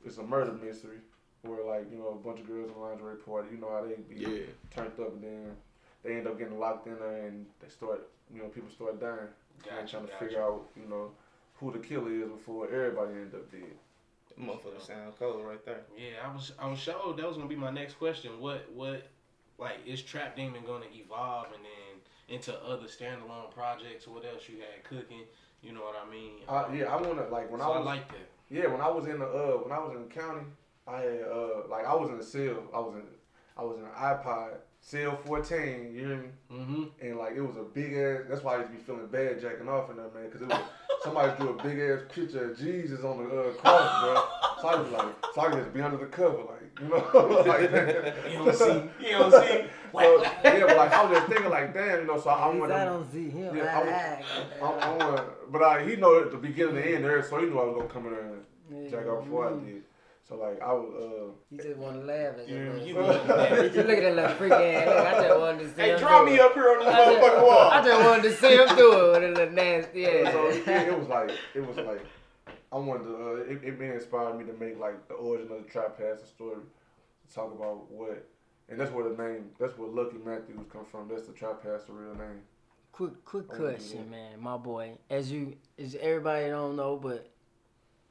It's a murder mystery where like you know a bunch of girls in a lingerie party. You know how they be Yeah. turned up and then they end up getting locked in there and they start you know people start dying. and trying to gotcha. figure out you know who the killer is before everybody end up dead. Motherfucker sound cold right there. Yeah, I was I was sure that was gonna be my next question. What what like is Trap Demon gonna evolve and then into other standalone projects? What else you had cooking? You know what I mean? Uh, yeah, I wanna like when so I I was like that. Yeah, when I was in the uh when I was in the county, I had uh like I was in the cell. I was in I was in an iPod cell fourteen. You hear me? Mm-hmm. And like it was a big ass. That's why I used to be feeling bad jacking off in there, man, because it was somebody drew a big ass picture of Jesus on the uh, cross, bro. So I was like, so I could just be under the cover, like you know, *laughs* like *laughs* You don't see, you don't see. So, yeah, but like I was just thinking, like, damn, you know, so I, I He's want I to. don't see him. Yeah, I, I, I, I want, but I, he know at the beginning and end there, so he knew I was gonna come in there and jack off before I did. So like I was, uh, He just want to laugh at You, you. you bro. looking at He just look at that little freak ass. Look, I just wanted to see Hey, him draw me it. up here on this I just, motherfucking wall. I just wanted to see him do it with a little nasty. Yeah. so yeah, it was like *laughs* it was like I wanted to. Uh, it, it been inspired me to make like the origin of the trap pastor story, to talk about what, and that's where the name, that's where Lucky Matthews come from. That's the trap pastor real name. Quick, quick I question, man. My boy, as you, as everybody don't know, but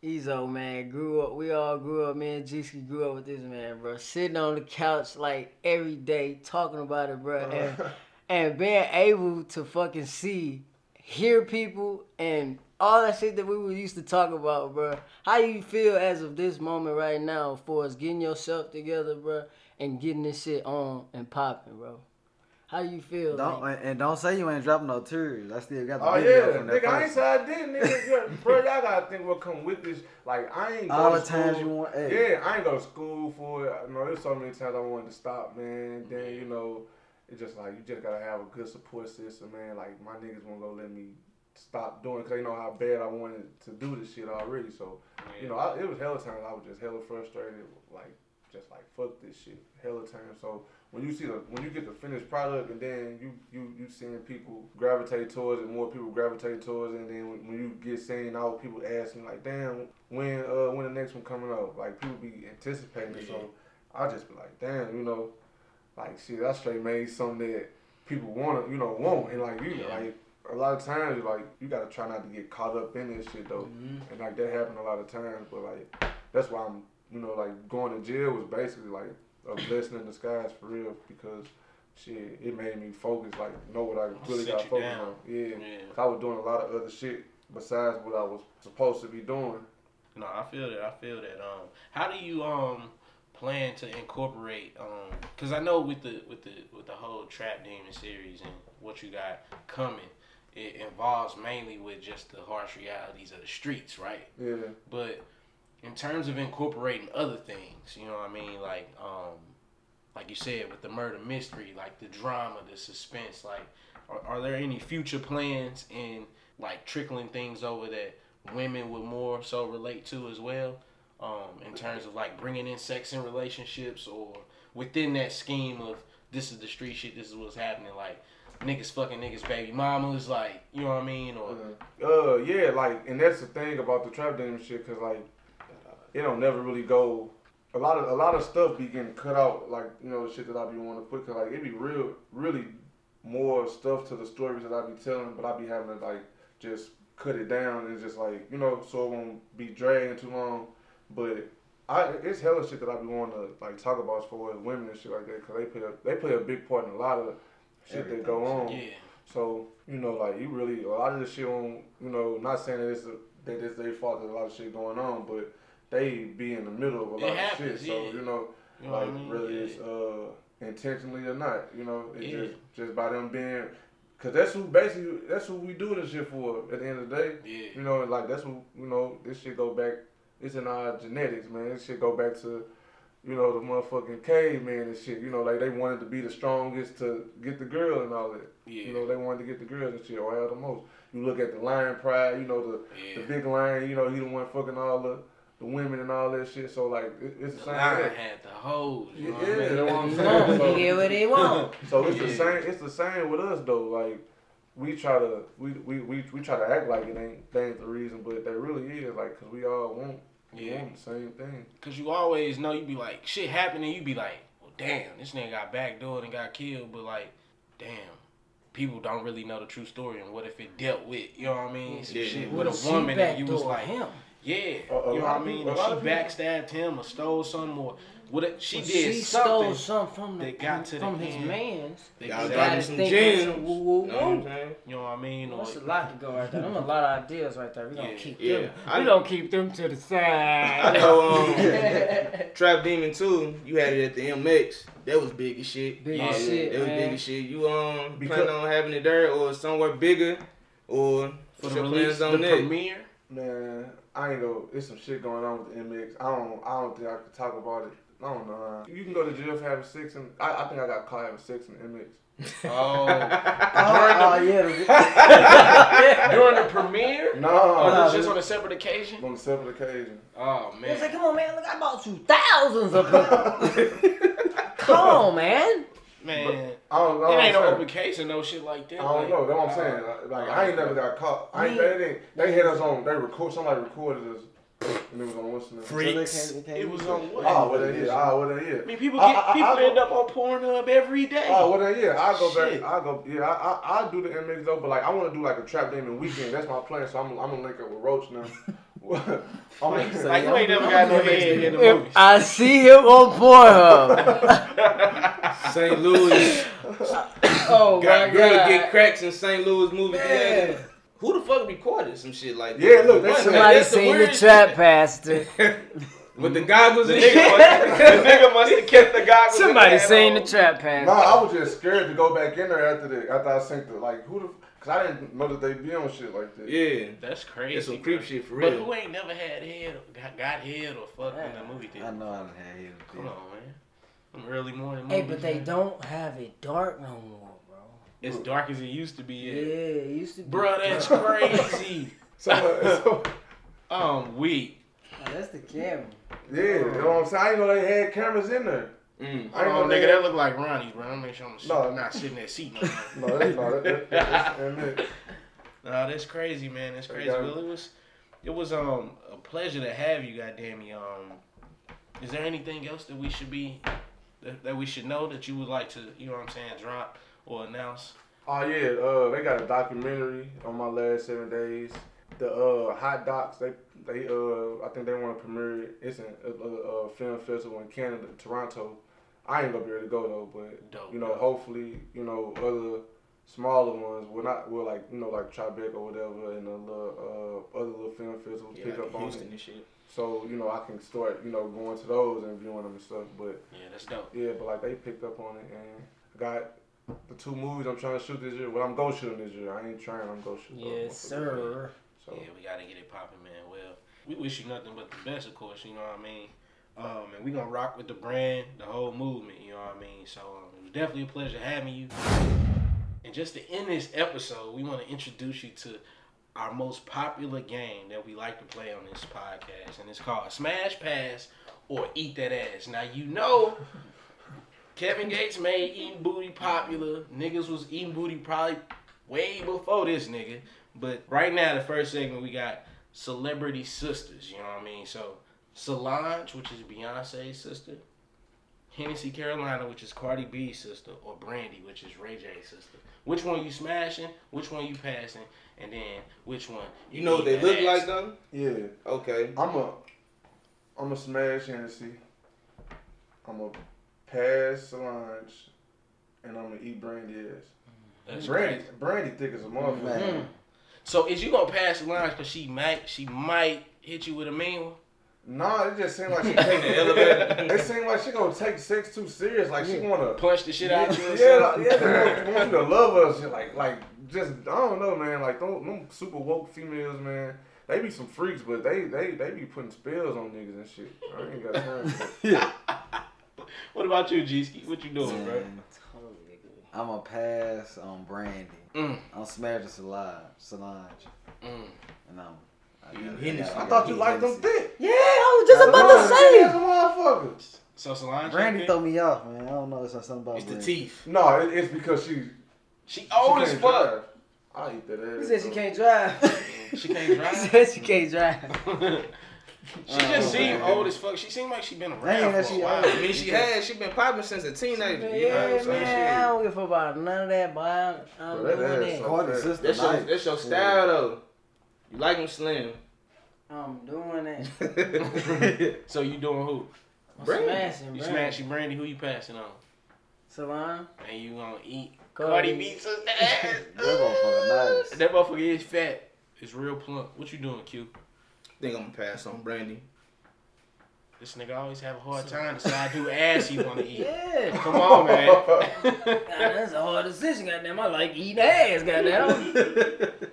Eazo, man, grew up. We all grew up. Me and Geeski grew up with this man, bro. Sitting on the couch like every day, talking about it, bro, and *laughs* and being able to fucking see, hear people, and all that shit that we were used to talk about, bro. How you feel as of this moment right now, for us getting yourself together, bro, and getting this shit on and popping, bro? How you feel? Don't like- and don't say you ain't dropping no tears. I still got the Oh video yeah, from that nigga, I ain't first. say I didn't, nigga. *laughs* Bro, y'all gotta think what come with this. Like I ain't go All to the times you want- hey. Yeah, I ain't go to school for it. You know, there's so many times I wanted to stop, man. Then you know, it's just like you just gotta have a good support system, man. Like my niggas won't go let me stop doing because they know how bad I wanted to do this shit already. So you know, I, it was hella times I was just hella frustrated, like just like fuck this shit, hella times. So when you see the when you get the finished product and then you you you seeing people gravitate towards it, more people gravitate towards it, and then when, when you get seen out, people asking like, damn, when uh when the next one coming out? Like people be anticipating it. So I just be like, damn, you know, like shit, I straight made something that people want to, you know, want, and like you Yeah. like. A lot of times, like you gotta try not to get caught up in this shit though, and like that happened a lot of times. But like that's why I'm, you know, like going to jail was basically like a blessing in disguise for real because shit, it made me focus, like know what I really got focused on. Yeah, Yeah. 'Cause I was doing a lot of other shit besides what I was supposed to be doing. No, I feel that. I feel that. Um, how do you um plan to incorporate um? Because I know with the with the with the whole Trap Demon series and what you got coming, it involves mainly with just the harsh realities of the streets, right? Yeah, But in terms of incorporating other things, you know what I mean? Like, um, like you said, with the murder mystery, like the drama, the suspense, like, are, are there any future plans in like trickling things over that women would more so relate to as well? Um, in terms of like bringing in sex and relationships or within that scheme of this is the street shit, this is what's happening, like niggas fucking niggas baby mamas, like, you know what I mean? Or, uh, yeah, like, and that's the thing about the trap demon shit, cause like, it don't never really go. A lot of a lot of stuff be getting cut out, like you know the shit that I be wanting to put, cause like it be real, really more stuff to the stories that I be telling, but I be having to like just cut it down and just like you know so it won't be dragging too long. But I it's hella shit that I be wanting to like talk about as far as women and shit like that, cause they play a, they play a big part in a lot of shit that go on. yeah. So you know, like you really a lot of the shit on. You know, not saying that it's a, that it's their fault. There's a lot of shit going on, but they be in the middle of a lot of happens, shit. So you know, You know what I like mean? whether Yeah. it's uh intentionally or not, you know, it's Yeah. just just by them being. Cause that's who basically that's who we do this shit for. At the end of the day, Yeah. you know, like that's who you know. This shit go back. It's in our genetics, man. This shit go back to, you know, the motherfucking caveman and shit. You know, like they wanted to be the strongest to get the girl and all that. Yeah. You know, they wanted to get the girls and shit or have the most. You look at the lion pride, you know, the Yeah. the big lion, you know, he the one fucking all the, the women and all that shit. So like it, it's the The same lion thing. had the hose. You know Yeah, what I mean? that's what I'm *laughs* saying. want, So- he get what he want. *laughs* So it's the same. It's the same with us though. Like we try to we, we, we, we try to act like it ain't that ain't the reason, but that really is like because we all want we Yeah. want the same thing. Cause you always know you'd be like shit happening, You'd be like, well, damn, this nigga got backdoored and got killed, but like, damn, people don't really know the true story and what if it dealt with, you know what I mean? Some Yeah. shit with a woman and you was like, him? Yeah, A- a you know what I mean? Or she backstabbed him or stole something or what? If, she Well, did she stole something from the that got to the from his end. man's. They Y'all got got some thinking gems. some woo, woo, Know what I'm saying? You know what I mean? Or, That's a lot to go right there. Them a lot of ideas right there. We gonna Yeah. keep Yeah. them. I we gonna keep them to the side. I side. know um, *laughs* Trap Demon 2, you had it at the MX. That was big as shit. Big Yeah, as shit, That was man. big as shit. You um Because- planning on having it there or somewhere bigger or for what's the your release, plans the on that? premiere. Man, I ain't know. There's some shit going on with the MX. I don't. I don't think I could talk about it. I don't know. You can go to jail for having sex, and I, I think I got caught having sex in the MX. *laughs* Oh, *laughs* Oh, yeah. *laughs* the- during the premiere? Or No, was it just on a separate occasion? on a separate occasion. Oh man! It's man. like, come on, man. Look, I bought you thousands of people. come on, man. Man, I don't know. it ain't no open case and no shit like that. I don't like, know. That's what I'm saying. uh, Like, I ain't never got caught. I ain't, they, didn't, they had us on. They record. Somebody recorded us, and it was on what's the name? Freaks. It was on what? Oh, what they did. Oh, what they I mean, people get I- people I- end up on Pornhub every day. Oh, what then, yeah, I go Shit. back. I go, yeah, I, I, I do the MX though, but like I want to do like a trap demon weekend. That's my plan. So I'm, I'm gonna link up with Roach now. *laughs* I'm like, like, like you ain't never got no head in the If movies. I see him on Pornhub. *laughs* St. Louis. oh, Got my girl God. get cracks in St. Louis movie Man. theater. Who the fuck recorded some shit like that? Yeah, look, What? that's- Somebody That's seen the weird trap pastor. shit. *laughs* With the goggles The and nigga, must, the nigga must have kept the goggles. and Somebody hat seen the trap trap no, pastor. I was just scared to go back in there after the after I seen the like who the because I didn't know that they be on shit like that. Yeah. That's crazy. It's some creep bro. shit for real. But real. who ain't never had head, got, got head or fucked in the movie theater? I know I done had his. Come on, man. Some early morning Hey, movies. but they man. don't have it dark no more, bro. As dark as it used to be. Yeah, Yeah. it used to be. Bro, that's crazy. *laughs* So, uh, so I'm weak. Oh, that's the camera. yeah, you know what I'm saying. I didn't know they had cameras in there. Mm. I didn't Oh, know nigga, that look like Ronnie's, bro. I'm make sure I'm No. not sitting in that seat no. No, that's not. That, that, that's Nah, that's crazy, man. That's crazy. Yeah. Well, it was, it was um a pleasure to have you, goddamn me. Um, is there anything else that we should be, that, that we should know that you would like to, you know what I'm saying, drop or announce? Oh yeah, uh, they got a documentary on my last seven days. The uh, Hot Docs, they they uh, I think they want to premiere it. It's a, a, a film festival in Canada, Toronto. I ain't gonna be able to go though, but Dope. you know, hopefully, you know, other smaller ones will not will like you know like Tribeca or whatever, and the little uh, other little film festivals Yeah, pick like up on it. and shit. So you know, I can start you know going to those and viewing them and stuff. But Yeah, that's dope. yeah, but like they picked up on it and I got the two movies I'm trying to shoot this year. Well, I'm go shooting this year. I ain't trying. I'm go shooting. Yes, sir. So Yeah, we gotta get it popping, man. Well, we wish you nothing but the best, of course. You know what I mean. Um, and we gonna rock with the brand, the whole movement. You know what I mean. So um, it was definitely a pleasure having you. And just to end this episode, we want to introduce you to our most popular game that we like to play on this podcast, and it's called Smash Pass or Eat That Ass. Now you know. Kevin Gates made eating booty popular. Niggas was eating booty probably way before this nigga. But right now, the first segment we got celebrity sisters. You know what I mean? So Solange, which is Beyonce's sister, Hennessy Carolina, which is Cardi B's sister, or Brandy, which is Ray J's sister. Which one you smashing? Which one you passing? And then which one? You know what they look that like ass? though? yeah, Okay. I'm a I'm a smash Hennessy. I'm a pass Solange, and I'm gonna eat Brandy ass. That's Brandy, crazy. Brandy thick as a motherfucker. Man. So is you gonna pass Solange because she might she might hit you with a mean one? Nah, it just seemed like she *laughs* Take the elevator. It seemed like she gonna take sex too serious. Like she wanna. Punch the shit out of you or Yeah, like, yeah, they want, want you to love us. Like, like, just I don't know, man. Like, them, them super woke females, man. They be some freaks, but they they they be putting spells on niggas and shit. I ain't got time. for that. *laughs* What about you, Geeski? What you doing, bro? Man, I'm a pass on Brandy. Mm, I'm smashing Solange, Solange, mm. and I'm. I, Hennessy. I thought you liked them Hennessy. thick. Yeah, I was just about to say. That's a motherfucker. So Solange, Brandy throw me off, man. I don't know. It's something about It's the teeth. No, it, it's because she. she she old as can't fuck. I'll eat that ass. He said she can't drive. She can't *laughs* drive. he drive. said she can't drive. *laughs* she oh, just seemed old as fuck. She seemed like she been around that for a while. old. I mean, she has. She been popping since a teenager. You Yeah, know, so man, I shit. don't give a fuck about none of that, boy. I'm, I'm Bro, that doing ass that. so- Cardi's sister, That's your, that's your style though. You like him slim. I'm doing that. *laughs* So you doing who? I'm Brandy. smashing, You bro. smashing Brandy? Who you passing on? Savon. And you gonna eat Cardi. Cardi B sister ass? *laughs* That motherfucker nice. That motherfucker is fat. It's real plump. What you doing, Q? think I'm gonna pass on Brandy. This nigga always have a hard time deciding who ass he wanna eat. Yeah. Come on, man. *laughs* God, that's a hard decision, goddamn. I like eating ass, goddamn.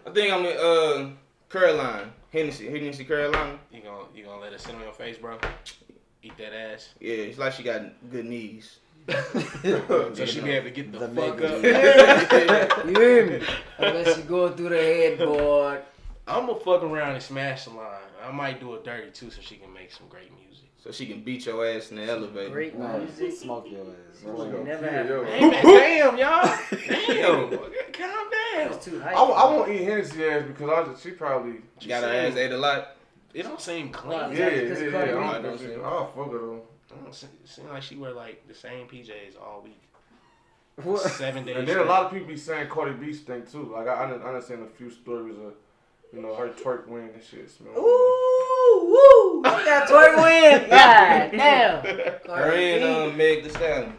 I think I'm in uh Caroline. Hennessy. Hennessy Caroline. you gonna you gonna let it sit on your face, bro? Eat that ass. Yeah, it's like she got good knees. *laughs* So she be able to get the, The fuck nigga. up. *laughs* You hear me? Unless you go through the headboard. I'm gonna fuck around and smash the line. I might do it dirty too, so she can make some great music. So she can beat your ass in the elevator. Great Nah, music. smoke your ass. Bro, Never kill happened. yo. Hey, man, damn, y'all. Damn. *laughs* Calm down. It's too I. I won't eat Hennessy ass because I just, she probably. She got her ass ate a lot. It don't seem clean. Wow. It Yeah, Exactly, yeah, 'cause yeah. Cardi B. I don't don't see think it. I'll fuck with her. don't seem, it seem like she wear like the same PJs all week. What? Seven days. And then a lot of people be saying Cardi B stink too. Like I, I done, I done a few stories of, you know, her twerk wing and shit. Smell. Ooh, woo! Look at twerk win. God damn. Her and um, Meg Thee Stallion.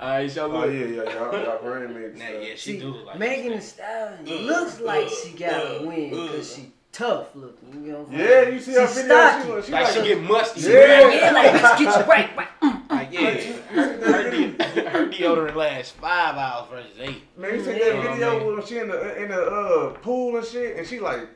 Alright, so Oh look. yeah, yeah, yeah. I got her and Meg. Nah, yeah, she See, do look like Megan Thee she Stallion Uh, looks like she got uh, a win uh. because she tough looking. You know what I'm Yeah, you see her She's video? stocky. She, was- she like like, she get musty. Yeah. Yeah, like let's get you right. right. Mm. Like, yeah. Her, her, de- her deodorant lasts five hours versus eight. Man, you see Yeah, that video man. when she in the in the uh, pool and shit, and she like,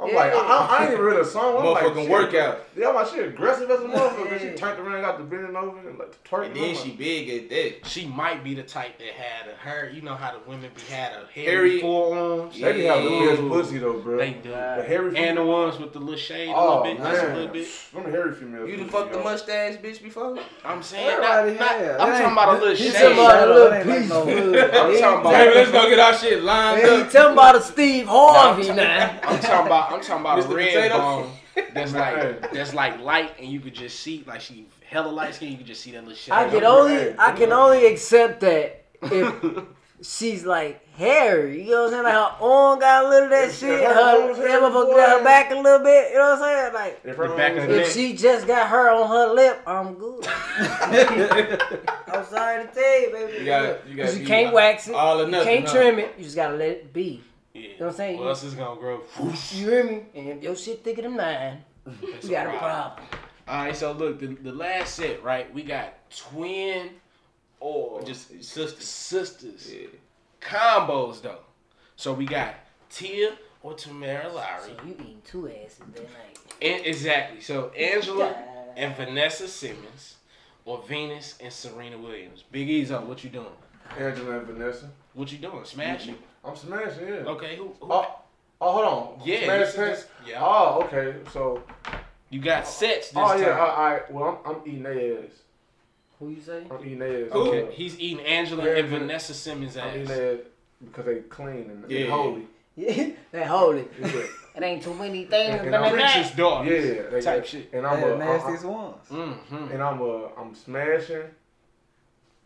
I'm Yeah. like, I, I, I ain't even heard a song. I'm like, Motherfucking shit. workout. Yeah, I'm like, she aggressive as a motherfucker. Yeah. She turned around, got the bending over, and like twerking. And then she big at that. She might be the type that had a her. You know how the women be had a hairy, Hairy- forearms. They be having the best Ooh. pussy though, bro. They do. The hairy And the ones with the little shade a Oh little bit, just a little bit. them hairy female. You done pussy, fucked the mustache bitch before? I'm saying, not, Everybody not, have. I'm That talking about a little he He shade. talking about a little ain't like piece no- *laughs* of hood. I'm talking about- Baby, let's go get our shit lined Hey, he up. talking about a Steve Harvey I'm now. I'm talking about I'm talking about a red Potato. bone *laughs* that's like that's like light and you could just see like she hella light skin. You could just see that little shit. I can only right. I can only accept that if she's like hairy. You know what I'm saying? Like her arm got a little of that shit. if Her, her her, motherfucker got her back a little bit. You know what I'm saying? Like If her The back mom of was the if neck. she just got her on her lip, I'm good. *laughs* I'm sorry to tell you, baby. You got, you got. 'Cause you can't wax it. All or You can't huh? trim it. You just gotta let it be. Yeah. know what I'm saying? Well, else is gonna grow. *laughs* You hear me? And if your shit thicker than mine, That's we got a problem. All right, so look, the, the last set, right? We got twin or just Just sister. sisters Yeah. combos though. So we got Tia or Tamera Mowry. So you eating two asses that night. And exactly. So Angela and Vanessa Simmons, or Venus and Serena Williams. Big E's up. What you doing? Angela and Vanessa. What you doing? Smashing? Mm-hmm. I'm smashing, yeah. Okay. Who? who Oh, oh, hold on. Yeah, Smash this is yeah. Oh, okay. So, You got sets this oh yeah, time. all right. Well, I'm, I'm eating their ass. Who you say? I'm eating their ass. okay. He's eating Angela Yeah, and Vanessa Simmons' I'm eating ass. their because they clean and, Yeah. and holy. Yeah, *laughs* they hold it. Yeah, *laughs* It ain't too many things. And- and I'm that- Princess daughter. yeah they, Type shit. And I'm the a, nastiest ones. Mm-hmm. and I'm a, I'm smashing.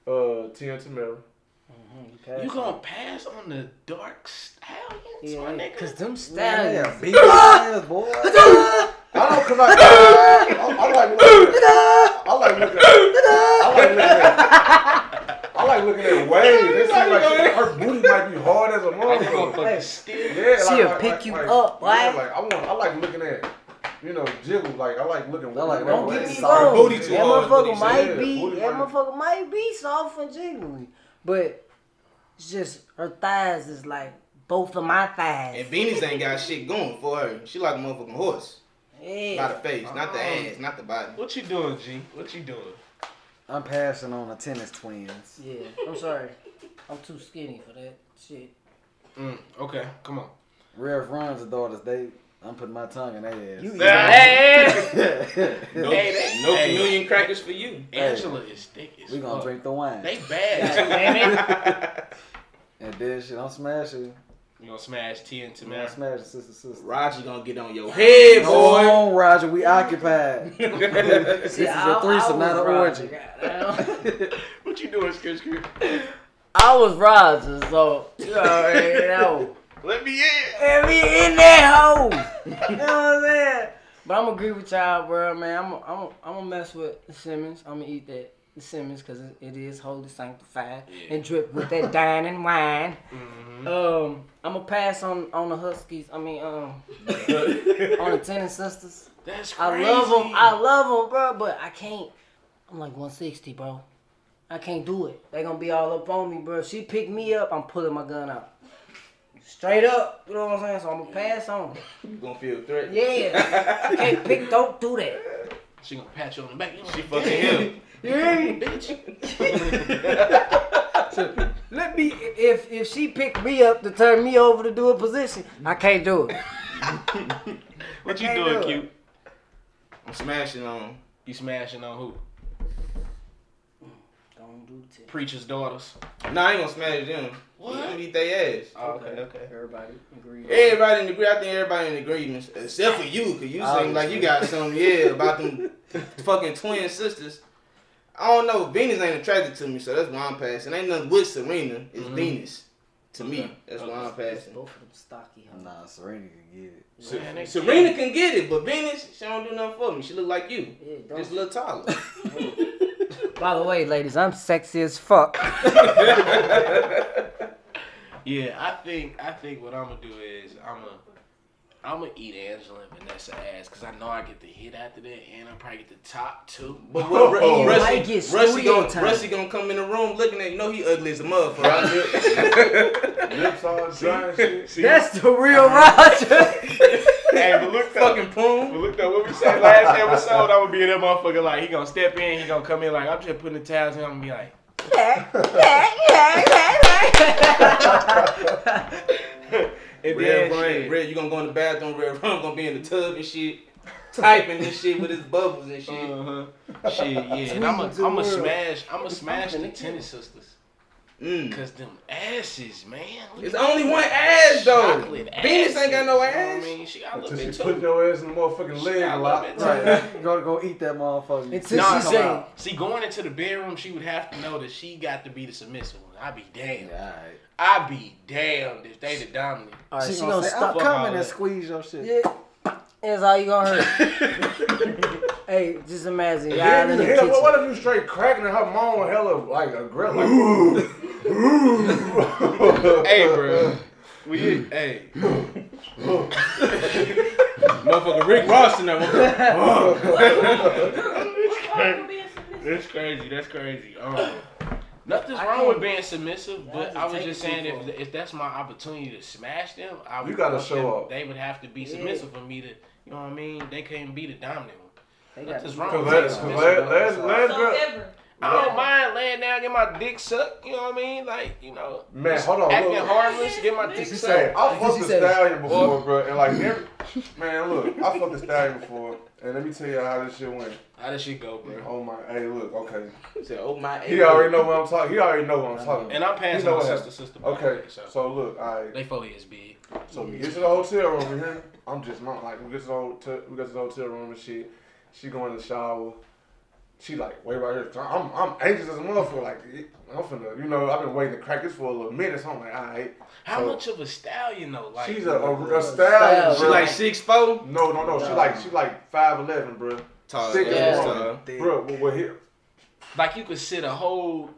Uh, Tia and Tamera. You gonna pass on the dark stallions, my Yeah, nigga? cause them Yeah, stallions. big ass boy. I don't cause *laughs* I, I, I like looking at, I like looking at, I like looking at, I like looking at waves. It seems like she, her booty might be hard as a That motherfucker. motherfucker still. Yeah, She'll pick you up, yeah, boy. like I want, I like looking at, you know, jiggle. Like I like looking. I like Don't get me Sorry. wrong. Booty That too hard, motherfucker might too- be. That motherfucker might be soft and jiggly, but it's just her thighs is like both of my thighs. And Venus ain't got shit going for her. She like a motherfucking horse. By Yeah. the face, not the ass, not the body. What you doing, G? What you doing? I'm passing on the tennis twins. Yeah. I'm sorry. I'm too skinny for that shit. Mm, okay, come on. Rev Run's the daughters. They, I'm putting my tongue in their ass. You Hey, *laughs* No, Hey, they- no hey. chameleon crackers for you. Angela is thick as we gonna fuck. drink the wine. They bad *laughs* too, man. *laughs* And then shit, I'm smashing You gonna smash T into Man, man? smash the sister sister. Roger gonna get on your head, Come boy. on, Roger, we occupied. See, this is I- a threesome, I not an orgy. What you doing, Skip Skip? I was Roger, so you already know. Let me in. Let me in that hole. you know what I'm saying? But I'm gonna agree with y'all, bro, man. I'm gonna I'm I'm gonna mess with the Simmons. I'm gonna eat that the Simmons because it, it is holy sanctified and drip with that dining wine. Um, I'm gonna pass on on the Huskies. I mean, um, *laughs* on the Tenant Sisters. That's crazy. I love them. I love them, bro. But I can't. I'm like 160, bro. I can't do it. They gonna be all up on me, bro. She picked me up, I'm pulling my gun out. Straight up. You know what I'm saying? So I'm gonna pass on. You gonna feel threatened. Yeah. I *laughs* can't pick. Don't do that. She gonna pat you on the back. She fucking him. *laughs* You hear me? *laughs* Let me. If if she pick me up to turn me over to do a position, I can't do it. What you doing, do cute? I'm smashing on. You smashing on who? Don't do it. Preacher's daughters. Nah, I ain't gonna smash them. What? I'm gonna beat their ass. Oh, okay, okay. Everybody agree. Everybody in agree. I think everybody in agreement, except for you, cause you oh, seem like you got something, yeah, about them *laughs* fucking twin sisters. I don't know. Venus ain't attracted to me, so that's why I'm passing. Ain't nothing with Serena. It's mm-hmm. Venus. To me, that's why I'm passing. Both of them stocky. huh? Nah, Serena can get it. Man, Serena can get it, but Venus, she don't do nothing for me. She look like you, Yeah, just a little taller. *laughs* *laughs* By the way, ladies, I'm sexy as fuck. Yeah, I think I think what I'm gonna do is I'm gonna I'm gonna eat Angela and Vanessa ass because I know I get the hit after that and I probably get the top two. But what, Ru- Oh. Rusty, Might get Rusty, studio gonna, time. Rusty gonna come in the room looking at you know he ugly as a motherfucker. right? *laughs* Lips all dry and shit. That's the real uh-huh. Roger. *laughs* hey, but look though, Fucking prune. but look though, what we said last episode, I'm gonna be in that motherfucker like he gonna step in, he gonna come in like I'm just putting the towels in, I'm gonna be like. and Red then Rum, shit. Red, you gonna go in the bathroom, Red Rum gonna be in the tub and shit, typing this shit with his bubbles and shit. Uh-huh. Shit, yeah, and I'm Sweet to gonna smash, I'm gonna smash the pumping tennis sisters. Mm. Cause them asses, man. Look It's only one ass though. chocolate Venus ain't got no asses, you know ass. I mean, she got a little bit she put too. your ass in the motherfucking She leg got a a lot. little bit Right. You *laughs* gotta go eat that motherfucker. Until Nah, she come say, on. See, going into the bedroom, she would have to know that she got to be the submissive one. I'd be damned. Yeah, alright. I'd be damned if they the dominant. all right, She, she, gonna, gonna say, stop. I'm Fuck all coming and squeeze your shit. Yeah. That's all you gonna hurt. *laughs* hey, just imagine y'all Then in you the hit her, kitchen. what if you straight cracking and her mom hella like aggressive? Like, *laughs* hey, bro. We, hey. Motherfucker Rick Ross in that motherfucker. That's crazy. That's crazy. Um, nothing's I wrong with being submissive, but I was just saying if if that's my opportunity to smash them, I would You gotta show them- up. They would have to be submissive for me to, you know what I mean? They can't be the dominant one. They got Nothing's to- wrong Cause with last, being cause submissive. last, last, last girl, I don't mind laying down, get my dick sucked. You know what I mean? Like you know, Man, hold on, acting look. harmless, get my dick sucked. said, I fucked she the stallion before, bro, and like every *laughs* man, look, I fucked the stallion before, and let me tell you how this shit went. How did shit go, bro? Oh my, hey, look, okay, He said, "Oh my." he already know what I'm talking. He already know what I'm talking. And I'm He passing know my what sister, sister. Okay, way, so so look, I they fully is big. so we get to the hotel room with him. I'm just not like we get to the hotel, we get to the hotel room and shit. She going to the shower. She like wait right here. So I'm I'm anxious as a motherfucker. Like I'm finna, you know, I've been waiting to crack this for a little minute. So I'm like, all right. How So- much of a stallion though? Like She's a, a, a Style. stallion. She like six four. No, no, no. She like she like five eleven, bro. Tall. Thick yeah, as a tall. mother. Bro, but what here? like you could sit a whole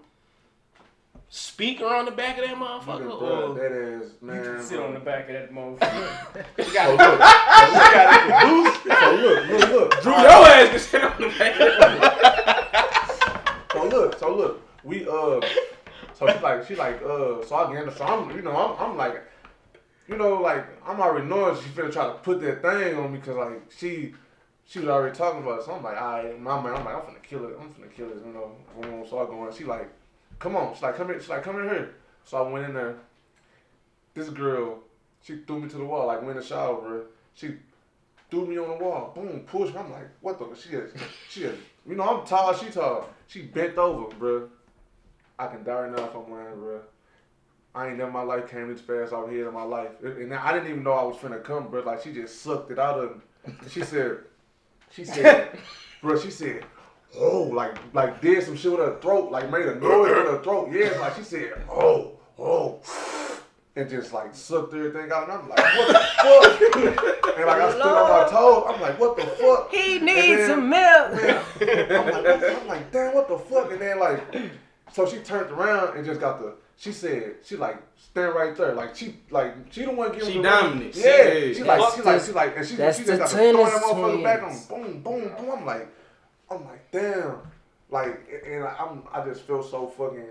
speaker on the back of that motherfucker. Bro, or that is man. Sit bro. on the back of that motherfucker. *laughs* you So got *laughs* look, so look, look, look. Drew, your ass can sit on the back. of that. So look, so look, we uh, so she like she like uh, so I get in the so I'm you know I'm I'm like, you know like I'm already knowing she finna try to put that thing on me because like she she was already talking about it. So I'm like, alright, my man, I'm like I'm finna kill it, I'm finna kill it, you know. So I go in, she like, come on, she's like come here, she's like come in here. So I went in there. This girl, she threw me to the wall like we in the shower, bro. She threw me on the wall. Boom, pushed me. I'm like, what the? She is, she is, you know, I'm tall, she tall. She bent over, bro. I can die right now if I'm wearing, bro. I ain't never my life came this fast out here in my life. And I didn't even know I was finna come, bro. Like she just sucked it out of me. She said, she said, *laughs* bro, she said, oh, like like did some shit with her throat, like made a noise with her throat. Yeah, like she said, oh, oh. And just like sucked everything out, and I'm like, what the fuck? and like I stood on my toes, I'm like, what the fuck? He needs then- some milk. I'm like, the- I'm like, damn, what the fuck? And then like, so she turned around and just got the. She said, she like stand right there, like she like she the one giving She the dominant. Yeah, Yeah. she like That's she like the- she like and she, she just got to throw that tennis motherfucker back on, twins. boom, boom, boom. I'm like, I'm like, damn, like, and I- I'm I just feel so fucking.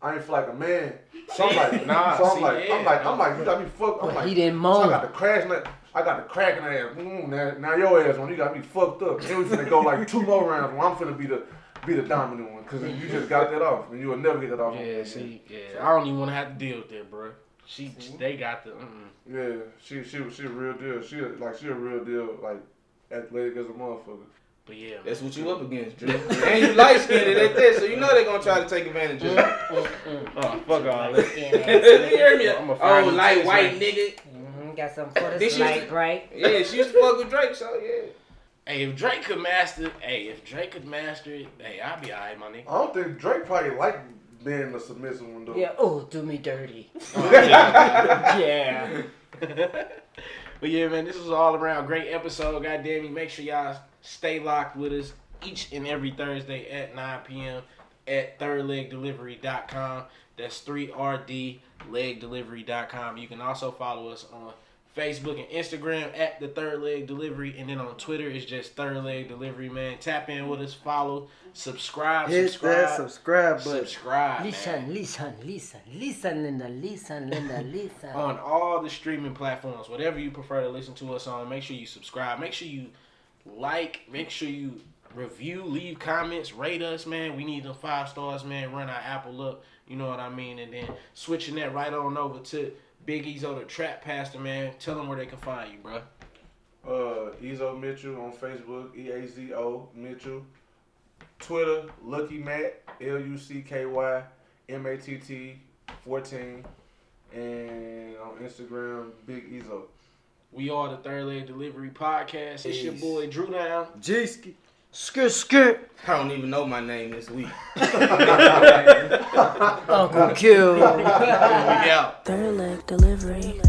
I ain't feel like a man. So I'm like, *laughs* Nah, so I'm see, like, yeah, I'm like. I'm like, you got me fucked. I'm But like, he didn't so I got the crash in that. I got the crack in the ass. Mm, now, now your ass one, you got me fucked up. Then we finna go like two *laughs* more rounds. Where I'm finna be the be the dominant one because you just got that off, and you will never get that off. Yeah, see, yeah, I don't even want to have to deal with that, bro. She, they got the. Mm-mm. Yeah, she she she a real deal. She like she a real deal. Like athletic as a motherfucker. But yeah, That's what you up against, Drew. and you light skinned at that, so you know they're gonna try to take advantage of you. Mm, mm, mm. *laughs* oh fuck all that. *laughs* you hear me? I'ma Oh, light white man. nigga. Mhm, Got some for This this used light to- bright. Yeah, she used to fuck with Drake, so yeah. Hey, if Drake could master, hey, if Drake could master it, hey, I'll be alright, my nigga. I don't think Drake probably like being the submissive one though. Yeah. Oh, do me dirty. *laughs* Oh, yeah. But yeah, man, this was all around great episode. Goddamn you, make sure y'all stay locked with us each and every Thursday at 9 p.m. at thirdlegdelivery.com. That's 3RD legdelivery.com. You can also follow us on Facebook and Instagram at the Third Leg Delivery, and then on Twitter it's just Third Leg Delivery. Man, tap in with us, follow, subscribe, Hit subscribe, that subscribe button. subscribe, man. Listen, listen, listen, listen, Linda, listen, Linda, *laughs* listen. on all the streaming platforms, whatever you prefer to listen to us on. Make sure you subscribe. Make sure you like. Make sure you review, leave comments, rate us, man. We need the five stars, man. Run our Apple up. You know what I mean? And then switching that right on over to Big Eazo, the Trap Pastor, man. Tell them where they can find you, bro. Uh, Eazo Mitchell on Facebook, E A Z O Mitchell. Twitter, Lucky Matt, L U C K Y M A T T 14. And on Instagram, Big Eazo. We are the Third Leg Delivery Podcast. It's your boy Drew Down. Geeski. Skirt, skirt. I don't even know my name this week. *laughs* *laughs* Uncle Q. We out. Third leg delivery.